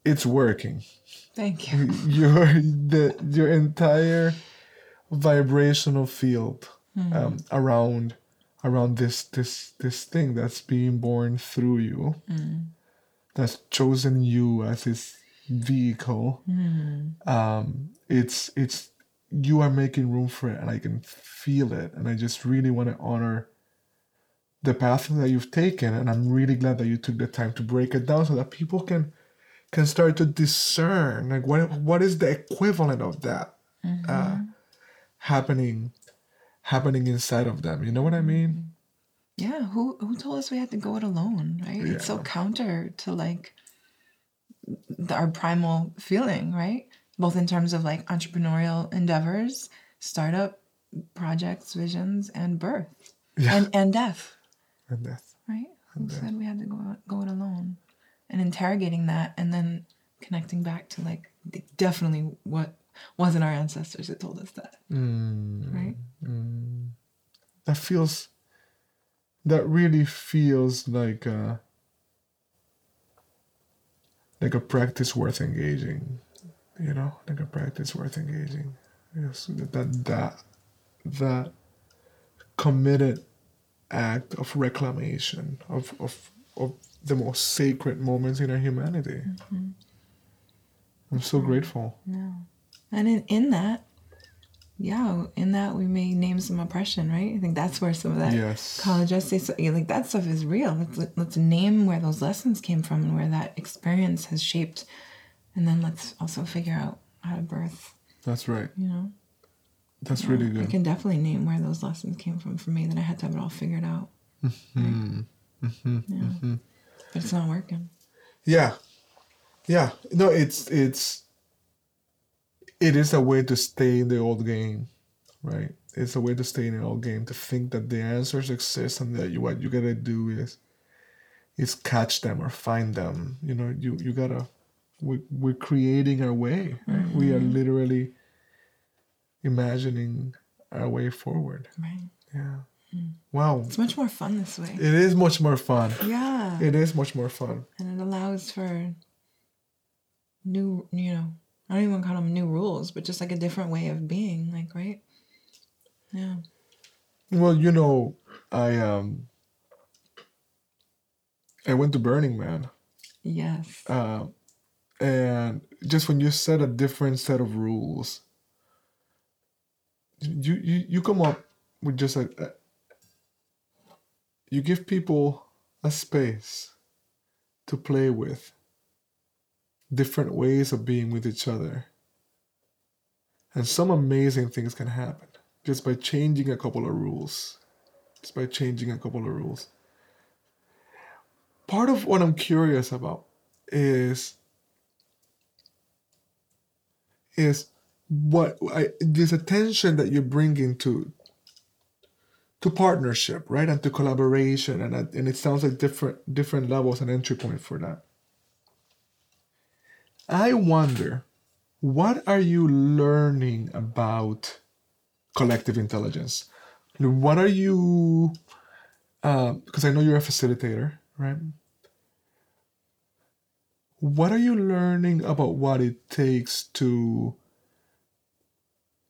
it's working. Thank you. your the your entire vibrational field um, around around this this this thing that's being born through you that's chosen you as its vehicle um it's it's you are making room for it and i can feel it and i just really want to honor the path that you've taken and i'm really glad that you took the time to break it down so that people can can start to discern like what what is the equivalent of that uh, happening happening inside of them. You know what i mean? Yeah, who who told us we had to go it alone, right? It's so counter to like the, our primal feeling, right? Both in terms of like entrepreneurial endeavors, startup projects, visions, and birth. Yeah. and and death, and death right? Who said we had to go go it alone? And interrogating that, and then connecting back to like definitely what wasn't our ancestors that told us that, mm. right? Mm. that feels that really feels like a like a practice worth engaging you know? Like a practice worth engaging. Yes that that that committed act of reclamation of of of the most sacred moments in our humanity mm-hmm. i'm so grateful Yeah. And in, in that, yeah, in that we may name some oppression, right? I think that's where some of that Yes. college essay, so, like that stuff is real. Let's let's name where those lessons came from and where that experience has shaped, and then let's also figure out how to birth. that's right You know, that's really good. I can definitely name where those lessons came from for me. That I had to have it all figured out. Mm-hmm. Right? Mm-hmm. yeah. Mm-hmm. But it's not working. Yeah. Yeah. No, it's it's it is a way to stay in the old game, right? It's a way to stay in the old game to think that the answers exist and that you what you gotta do is is catch them or find them. You know, you you gotta we we're creating our way. Right? We are literally imagining our way forward. Right. Yeah. Wow. It's much more fun this way. It is much more fun. Yeah. It is much more fun. and it allows for new you know i don't even call them new rules but just like a different way of being like right yeah Well, you know, I um I went to Burning Man. yes Uh, and just when you set a different set of rules, you you, you come up with just a, a you give people a space to play with different ways of being with each other. And some amazing things can happen just by changing a couple of rules. Just by changing a couple of rules. Part of what I'm curious about is is what I, this attention that you bring into to to partnership, right, and to collaboration, and and it sounds like different different levels and entry point for that. I wonder, what are you learning about collective intelligence? What are you? Uh, because I know you're a facilitator, right? What are you learning about what it takes to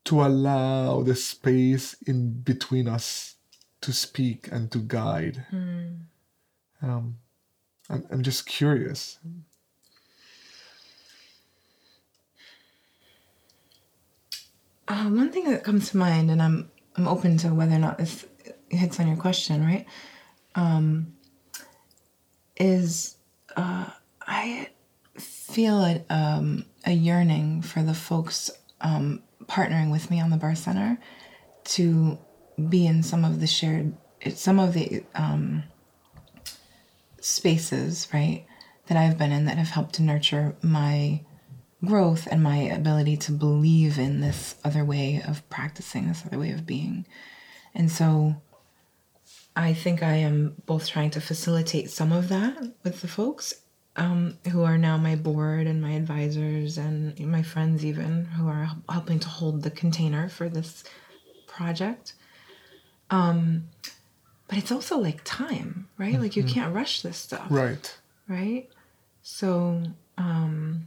to allow the space in between us to speak and to guide? Um, I'm, I'm just curious. uh, one thing that comes to mind and i'm i'm open to whether or not this hits on your question right um is uh i feel a, um, a yearning for the folks um partnering with me on the birth center to be in some of the shared some of the um, spaces right that i've been in that have helped to nurture my growth and my ability to believe in this other way of practicing this other way of being. And so i think i am both trying to facilitate some of that with the folks um, who are now my board and my advisors and my friends even who are helping to hold the container for this project. Um, but it's also like time right? Mm-hmm. like you mm-hmm. can't rush this stuff. Right. Right? So um,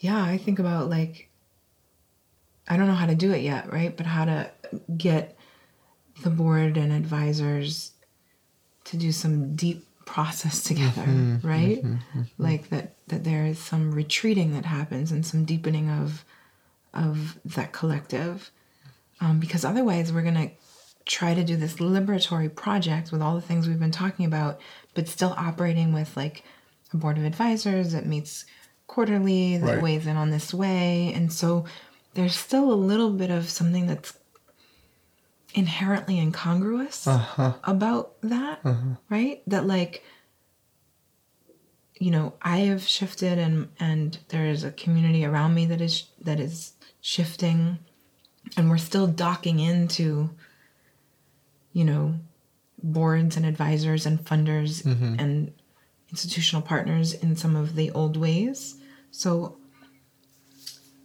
yeah i think about like i don't know how to do it yet right? But how to get the board and advisors to do some deep process together mm-hmm, right? Mm-hmm, mm-hmm. like that that there is some retreating that happens and some deepening of of that collective. Um, because otherwise we're going to try to do this liberatory project with all the things we've been talking about but still operating with like a board of advisors that meets quarterly that right. weighs in on this way. And so there's still a little bit of something that's inherently incongruous uh-huh. about that, uh-huh. right? That like you know, I have shifted and and there is a community around me that is that is shifting and we're still docking into you know, boards and advisors and funders mm-hmm. and institutional partners in some of the old ways. So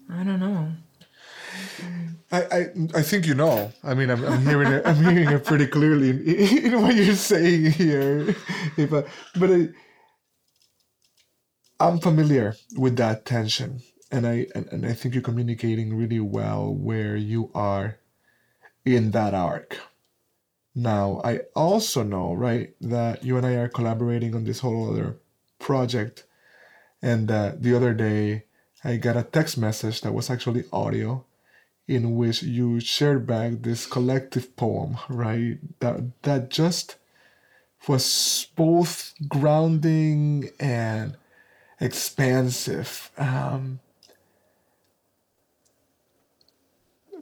I don't know. I, I, I think you know. I mean, I'm, I'm hearing it. I'm hearing it pretty clearly in, in what you're saying here. If I, but I, I'm familiar with that tension, and I and, and I think you're communicating really well where you are in that arc. Now, I also know, right, that you and I are collaborating on this whole other project, and uh, the other day I got a text message that was actually audio in which you shared back this collective poem, right? That that just was both grounding and expansive. Um,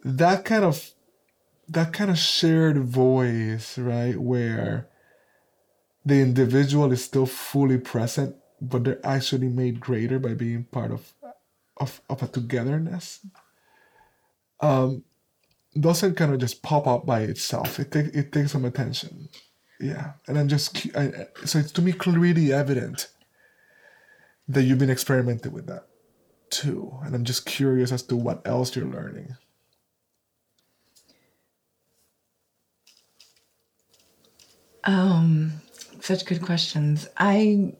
that kind of that kind of shared voice, right, where the individual is still fully present, but they're actually made greater by being part of of, of a togetherness um, doesn't kind of just pop up by itself. It takes it takes some attention. Yeah, and I'm just I, so it's to me clearly evident that you've been experimenting with that too, and I'm just curious as to what else you're learning. Um, such good questions. I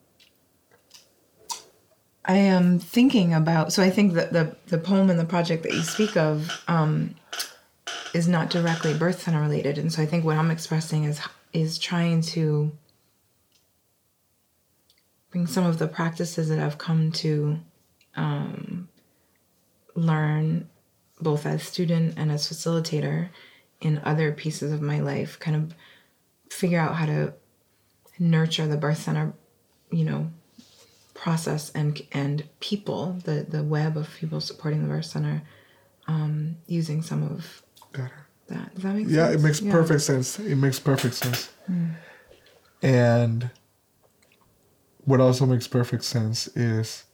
I am thinking about. So I think that the the poem and the project that you speak of um, is not directly birth center related, and so I think what I'm expressing is is trying to bring some of the practices that I've come to um, learn, both as student and as facilitator, in other pieces of my life. Kind of figure out how to nurture the birth center, you know, process and and people, the the web of people supporting the birth center, um, using some of that. Does that make yeah, sense? Yeah, it makes yeah. perfect sense. It makes perfect sense. Mm. And what also makes perfect sense is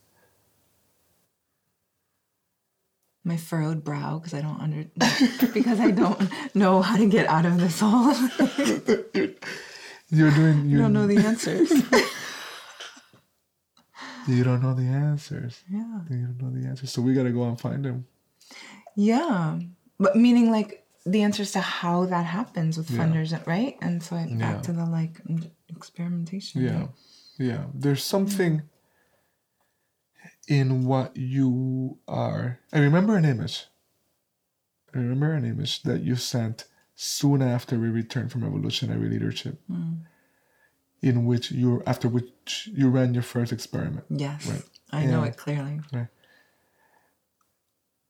my furrowed brow because I don't under because I don't know how to get out of this hole. you're doing. You don't know the answers. You don't know the answers. Yeah. You don't know the answers. So we got to go and find them. Yeah. But meaning like the answers to how that happens with funders, yeah. right? And so back yeah. to the like experimentation. Yeah. Right? Yeah. There's something in what you are. I remember an image. I remember an image that you sent soon after we returned from evolutionary leadership. Mm in which you after which you ran your first experiment. Yes, right. I know it clearly. Right.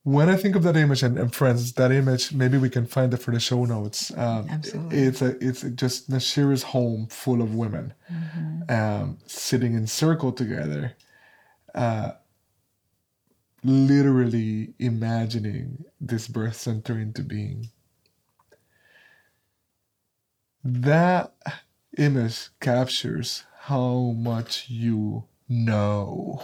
When I think of that image, and, and, friends, that image, maybe we can find it for the show notes. Um, Absolutely. It's a, it's just Nashira's home full of women, mm-hmm. um, sitting in circle together. Uh, literally imagining this birth center into being. That image captures how much you know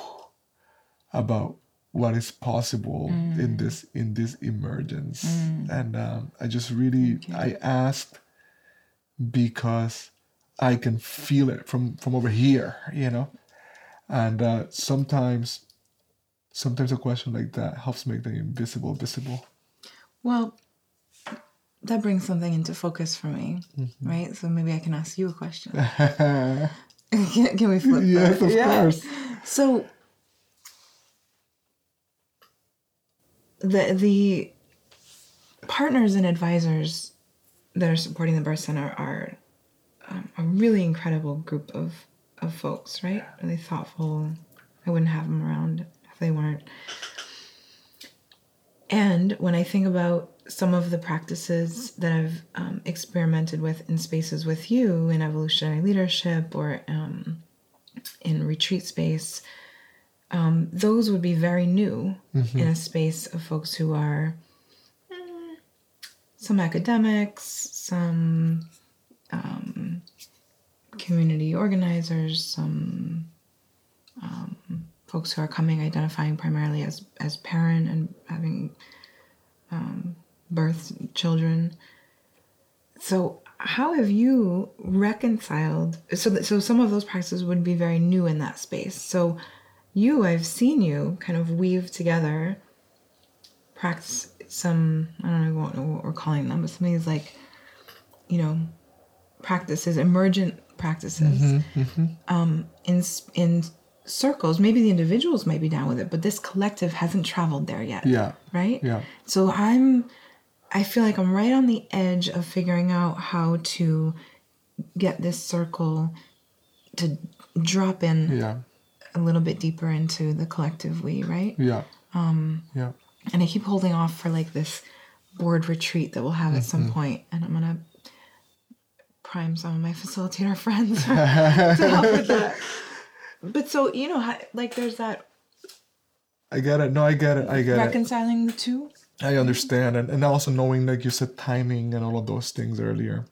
about what is possible mm. in this in this emergence mm. and um, i just really i asked because i can feel it from from over here you know and uh, sometimes sometimes a question like that helps make the invisible visible well that brings something into focus for me mm-hmm. right so maybe i can ask you a question can, can, we flip yes that? of yeah. course so the the partners and advisors that are supporting the birth center are um, a really incredible group of of folks, right? Really thoughtful. I wouldn't have them around if they weren't. And when I think about some of the practices that I've um, experimented with in spaces with you in evolutionary leadership or um, in retreat space, um, those would be very new mm-hmm. in a space of folks who are mm, some academics, some um, community organizers, some um, folks who are coming identifying primarily as as parent and having um, birthed children. So how have you reconciled so so some of those practices would be very new in that space so you, I've seen you kind of weave together, practice some, I don't know what we're calling them, but some of these like, you know, practices, emergent practices, mm-hmm, mm-hmm. Um, in in circles. Maybe the individuals might be down with it, but this collective hasn't traveled there yet. Yeah. Right. Yeah. So I'm, I feel like I'm right on the edge of figuring out how to get this circle to drop in. Yeah a little bit deeper into the collective we, right? Yeah. Um, yeah. And I keep holding off for like this board retreat that we'll have mm-hmm. at some point, and I'm gonna prime some of my facilitator friends to help with that. But so you know, like there's that. I get it. No, I get it. I get reconciling it. the two. I understand, and, and also knowing like you said timing and all of those things earlier.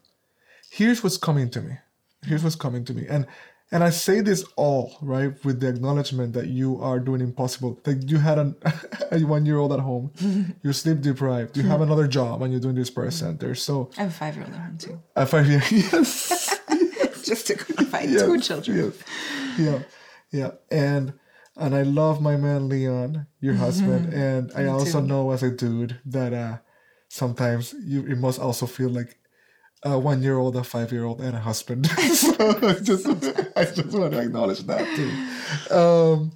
Here's what's coming to me. Here's what's coming to me, and and I say this all right with the acknowledgement that you are doing impossible. Like you had an, a one year old at home, you're sleep deprived, you have another job, and you're doing this birth center. So I have a five year old at home too. A five year yes. Just to clarify, yes, two children. Yes. Yeah, yeah, and and I love my man Leon, your husband, and I also too. know as a dude that uh sometimes you it must also feel like a one year old, a five year old, and a husband. so I just, I just want to acknowledge that too. Um,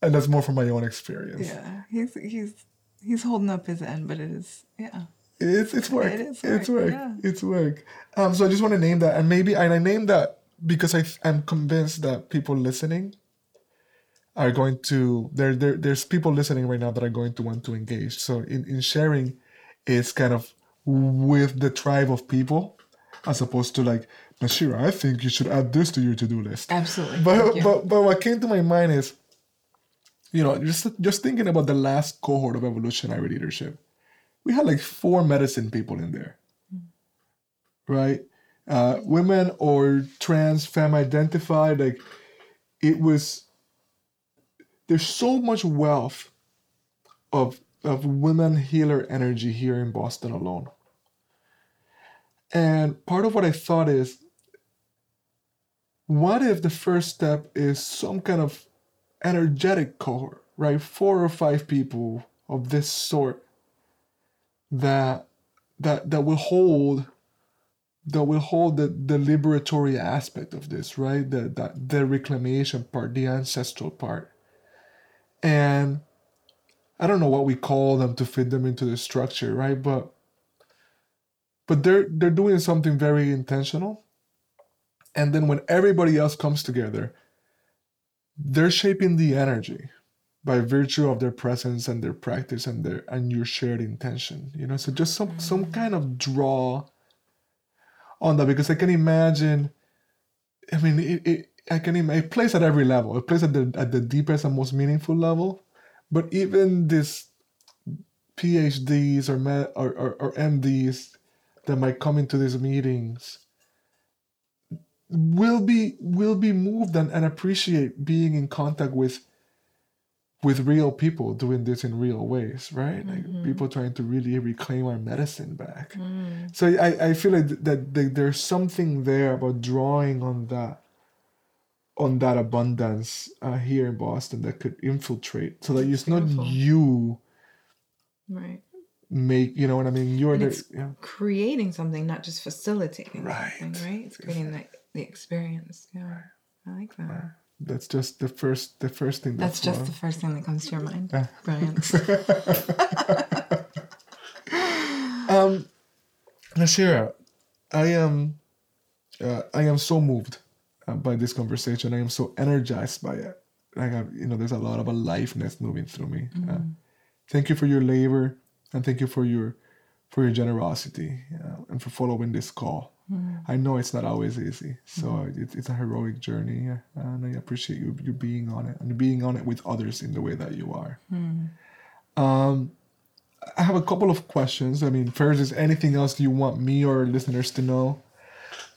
and that's more from my own experience. Yeah, he's he's he's holding up his end, but it is yeah. It's it's work. It is work. It's work. Yeah. It's work. Um, so I just want to name that, and maybe and I name that because I I'm convinced that people listening are going to there there there's people listening right now that are going to want to engage. So in in sharing, it's kind of with the tribe of people as opposed to like Nashira, I think you should add this to your to-do list. Absolutely. But but but what came to my mind is, you know, just just thinking about the last cohort of evolutionary leadership, we had like four medicine people in there, right? Uh, women or trans, femme identified, like it was. There's so much wealth of of women healer energy here in Boston alone. And part of what I thought is what if the first step is some kind of energetic cohort, right? Four or five people of this sort that that that will hold that will hold the, the liberatory aspect of this, right? The, the the reclamation part, the ancestral part. And I don't know what we call them to fit them into the structure, right? But but they're they're doing something very intentional. And then when everybody else comes together, they're shaping the energy by virtue of their presence and their practice and their and your shared intention. You know, so just some mm-hmm. some kind of draw on that because I can imagine. I mean, it, it I can imagine it plays at every level. It plays at the at the deepest and most meaningful level but even these PhDs or, med, or, or, or MDs that might come into these meetings will be will be moved and, and appreciate being in contact with with real people doing this in real ways, right? Like Mm-hmm. people trying to really reclaim our medicine back. Mm. So I, I feel like that, that there's something there about drawing on that on that abundance uh, here in Boston that could infiltrate so that it's not you Right. make you know what I mean you're And the it's- yeah. Creating something, not just facilitating Right. something, right? It's creating the, the experience. Yeah. I like that. that's just the first the first thing That's just uh, the first thing that comes to your mind. Yeah. Brilliant. Um, Nashira, I am, uh, I am so moved by this conversation. I am so energized by it. Like I, you know, there's a lot of aliveness moving through me. Uh, thank you for your labor, and thank you for your, for your generosity, uh, and for following this call. I know it's not always easy, so it, it's a heroic journey, uh, and I appreciate you you being on it and being on it with others in the way that you are. Um, I have a couple of questions. I mean, first, is anything else you want me or listeners to know?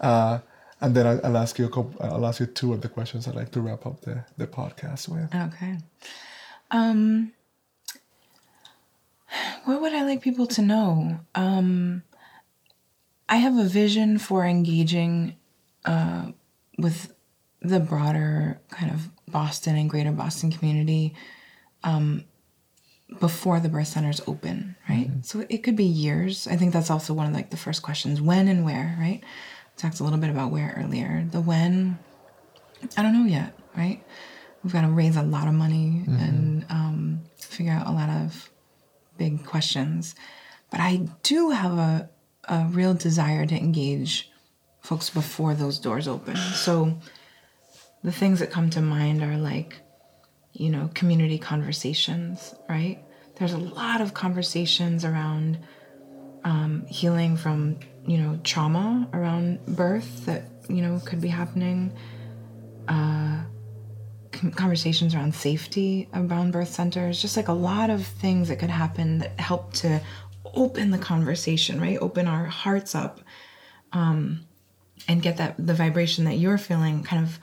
Uh, and then I, I'll ask you a couple. I'll ask you two of the questions I'd like to wrap up the, the podcast with. Okay. Um what would I like people to know? Um I have a vision for engaging uh with the broader kind of Boston and greater Boston community um before the birth centers open, right? So it could be years. I think that's also one of like the first questions. When and where, right? Talked a little bit about where earlier. The when I don't know yet, right? We've got to raise a lot of money and um, figure out a lot of big questions. But I do have a, a real desire to engage folks before those doors open. So the things that come to mind are like, you know, community conversations, right? There's a lot of conversations around um, healing from, you know, trauma around birth that, you know, could be happening uh, con- conversations around safety around birth centers, just like a lot of things that could happen that help to open the conversation, right? Open our hearts up um, and get that the vibration that you're feeling kind of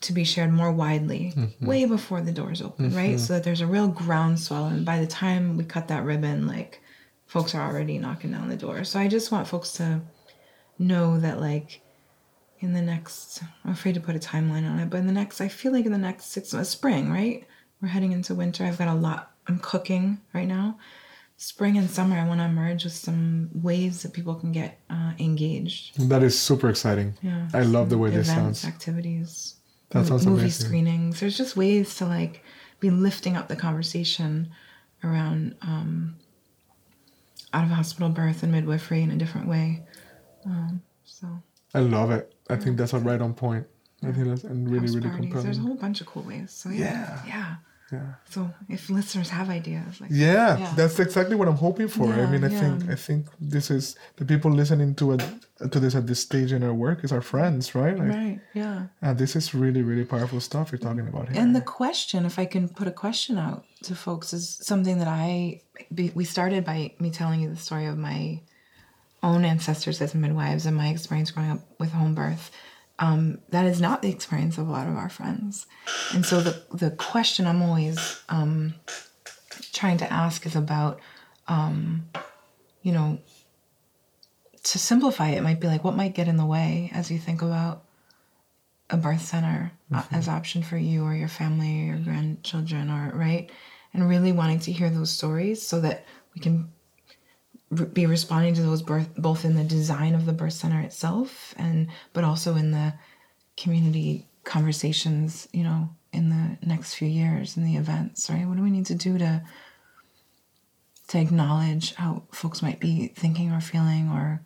to be shared more widely mm-hmm. way before the doors open, right? Mm-hmm. So that there's a real groundswell. And by the time we cut that ribbon, like folks are already knocking down the door. So I just want folks to know that, like, in the next i'm afraid to put a timeline on it but in the next i feel like in the next six months spring right we're heading into winter i've got a lot i'm cooking right now spring and summer i want to emerge with some ways that people can get uh, engaged That is super exciting. yeah I love the way this events sounds. activities That sounds movie amazing. screenings there's just ways to like be lifting up the conversation around um, out of hospital birth and midwifery in a different way um, so I love it. I think that's a right on point. I think that's and really, house really parties. There's a whole bunch of cool ways. So yeah, yeah. Yeah. So if listeners have ideas, like Yeah, Yeah. that's exactly what I'm hoping for. I mean, I think. I think this is the people listening to it to this at this stage in our work is our friends, right? Like, right, yeah. And this is really, really powerful stuff you're talking about here. And the question, if I can put a question out to folks, is something that I we started by me telling you the story of my own ancestors as midwives and my experience growing up with home birth. Um, that is not the experience of a lot of our friends, and so the the question I'm always um, trying to ask is about, um, you know, to simplify it, it might be like what might get in the way as you think about a birth center uh, as option for you or your family or your grandchildren or right? And really wanting to hear those stories so that we can be responding to those birth both in the design of the birth center itself and but also in the community conversations you know in the next few years in the events right? What do we need to do to to acknowledge how folks might be thinking or feeling or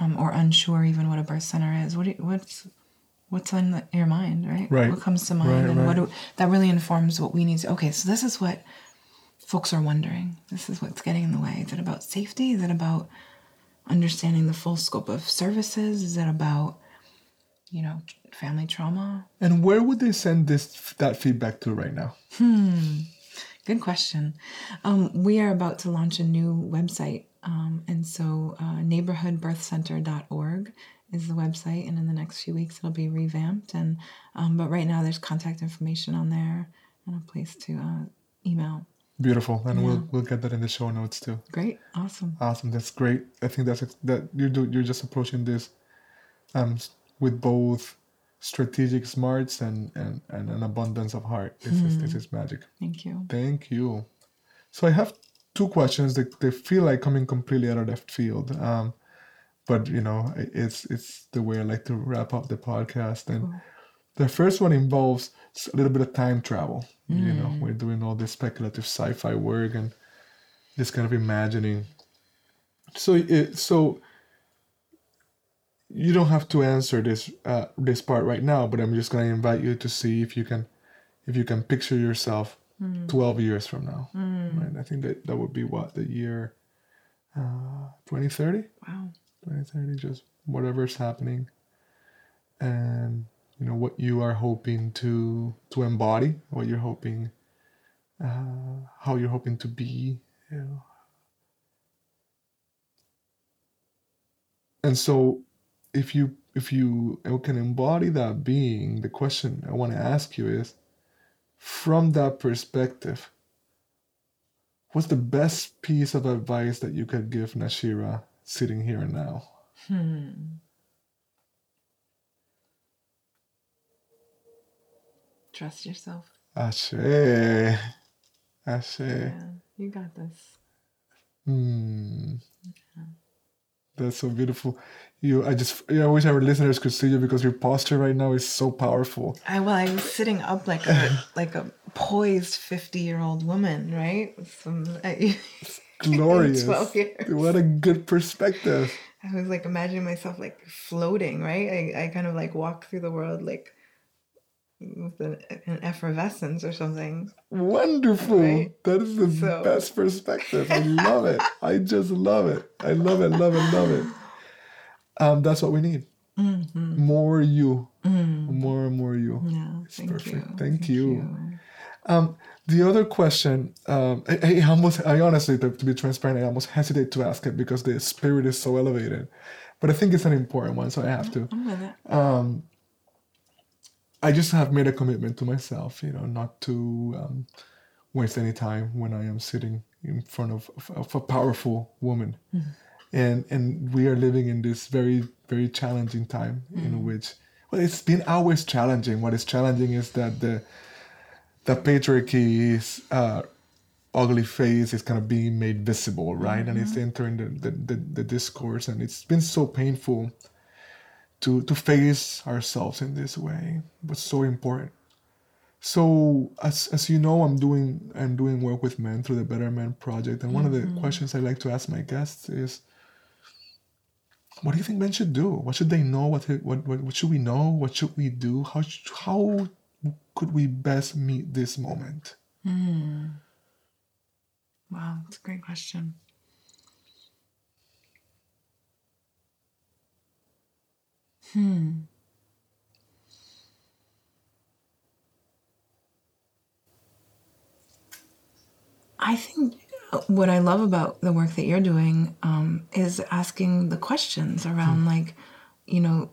um, or unsure even what a birth center is? What do what's what's on the, your mind right? Right. what comes to mind Right, and what do, that really informs what we need to okay so this is what folks are wondering this is what's getting in the way is it about safety is it about understanding the full scope of services is it about you know family trauma and where would they send this that feedback to right now? Hmm. Good question. Um, we are about to launch a new website. Um, and so uh, neighborhoodbirthcenter.org is the website. And in the next few weeks, it'll be revamped. And um, But right now, there's contact information on there and a place to uh, email. Beautiful, and we'll we'll get that in the show notes too. Great, awesome. Awesome, that's great. I think that's that you do. You're just approaching this, um, with both strategic smarts and and, and an abundance of heart. This is this is magic. Thank you. Thank you. So I have two questions that they feel like coming completely out of left field. Um, but you know, it's it's the way I like to wrap up the podcast. And the first one involves a little bit of time travel. You know, we're doing all this speculative sci-fi work and this kind of imagining. So it so you don't have to answer this uh, this part right now, but I'm just gonna invite you to see if you can if you can picture yourself 12 years from now. Right? I think that that would be what the year uh, 2030. Wow. 2030, just whatever's happening, and you know what you are hoping to to embody, what you're hoping, uh, how you're hoping to be. You know. And so, if you if you can embody that being, the question I want to ask you is, from that perspective, what's the best piece of advice that you could give Nashira sitting here and now? Trust yourself. i Ashe. Ashe. Yeah, you got this. Hmm. That's so beautiful. You, I just, yeah, I wish our listeners could see you because your posture right now is so powerful. I well, I was sitting up like a like a poised fifty year old woman, right? Some Glorious. 12 years. What a good perspective. I was like imagining myself like floating, right? I, I kind of like walk through the world like with an, an effervescence or something. Wonderful. Right. That is the So- best perspective. I love it. I just love it. I love it, love it, love it. Um, that's what we need. Mm-hmm. More you. More and more you. Yeah, It's thank perfect. you. Thank you. Um, the other question, um, I, I almost, I honestly, to, to be transparent, I almost hesitate to ask it because the spirit is so elevated, but I think it's an important one, so I have to. I'm with it. Um, I just have made a commitment to myself, you know, not to um, waste any time when I am sitting in front of, of, a powerful woman, and and we are living in this very very challenging time in which well, it's been always challenging. What is challenging is that the the patriarchy's uh, ugly face is kind of being made visible, right? And it's entering the, the, the, the discourse, and it's been so painful to to face ourselves in this way, was so important. So as as you know, I'm doing I'm doing work with men through the Better Men Project, and one of the mm-hmm. questions I like to ask my guests is, what do you think men should do? What should they know? What what what, should we know? What should we do? How how could we best meet this moment? Mm-hmm. Wow, that's a great question. I think what I love about the work that you're doing um, is asking the questions around, like, you know,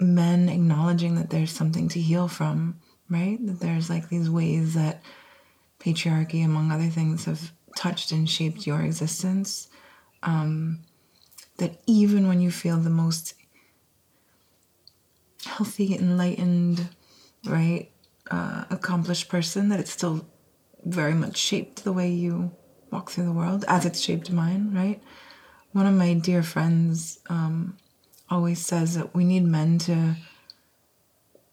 men acknowledging that there's something to heal from, right? That there's like these ways that patriarchy, among other things, have touched and shaped your existence. Um, that even when you feel the most healthy, enlightened, right, uh, accomplished person, that it's still very much shaped the way you walk through the world, as it's shaped mine, right? One of my dear friends um, always says that we need men to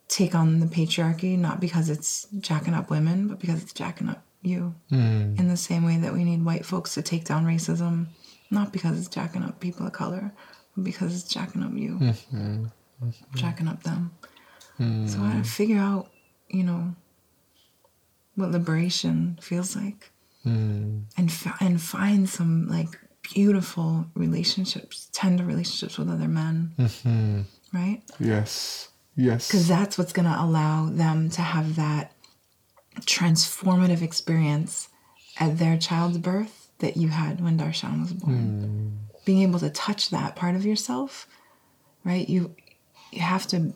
take on the patriarchy, not because it's jacking up women, but because it's jacking up you. In the same way that we need white folks to take down racism, not because it's jacking up people of color, but because it's jacking up you, jacking up them. Hmm. So I had to figure out, you know, what liberation feels like, hmm. and fi- and find some like beautiful relationships, tender relationships with other men, mm-hmm. right? Yes, yes. because that's what's going to allow them to have that transformative experience at their child's birth that you had when Darshan was born. Hmm. Being able to touch that part of yourself, right? You you have to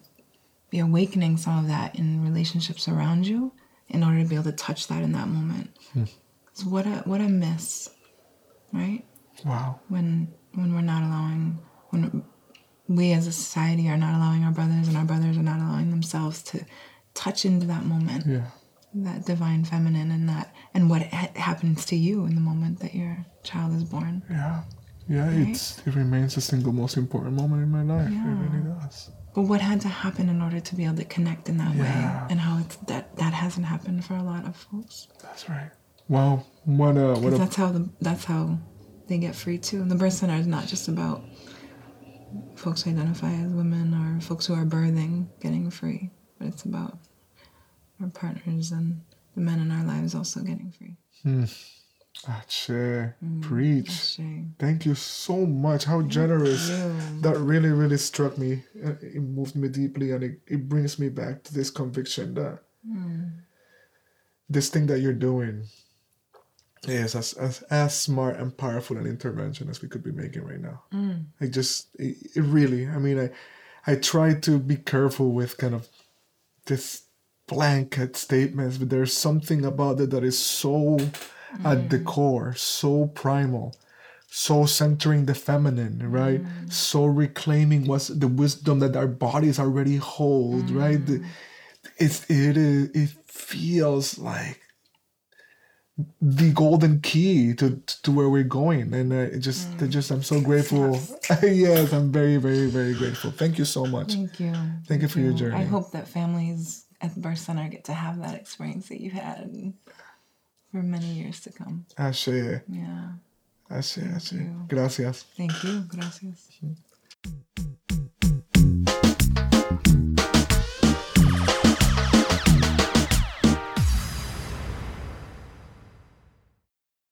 be awakening some of that in relationships around you in order to be able to touch that in that moment. Hmm. So what a what a miss, right? Wow. When when we're not allowing when we as a society are not allowing our brothers and our brothers are not allowing themselves to touch into that moment Yeah. that divine feminine and that and what ha- happens to you in the moment that your child is born Yeah. Yeah, it's it remains the single most important moment in my life. It really does. But what had to happen in order to be able to connect in that Yeah. way and how it's that that hasn't happened for a lot of folks. That's right. well What a what a that's how the that's how they get free too. And the birth center is not just about folks who identify as women or folks who are birthing getting free. But it's about our partners and the men in our lives also getting free hmm. Ache. Mm, preach. Ashe. Thank you so much. How generous. you. That really, really struck me. It moved me deeply and it, it brings me back to this conviction that mm. this thing that you're doing is as, as, as smart and powerful an intervention as we could be making right now. Mm. I just, it, it really, I mean, I, I try to be careful with kind of this blanket statements, but there's something about it that is so at the mm. core, so primal, so centering the feminine, right? Mm. So reclaiming what's the wisdom that our bodies already hold, right? The, mm. it's it is it feels like the golden key to to where we're going. And uh, it just it just i'm so grateful. Yes. I'm very very very grateful. Thank you so much. Thank you. Thank you for your journey I hope that families at the birth center get to have that experience that you've had for many years to come. I see. Yeah. I Thank I You. Gracias. Thank you. Gracias. Mm-hmm.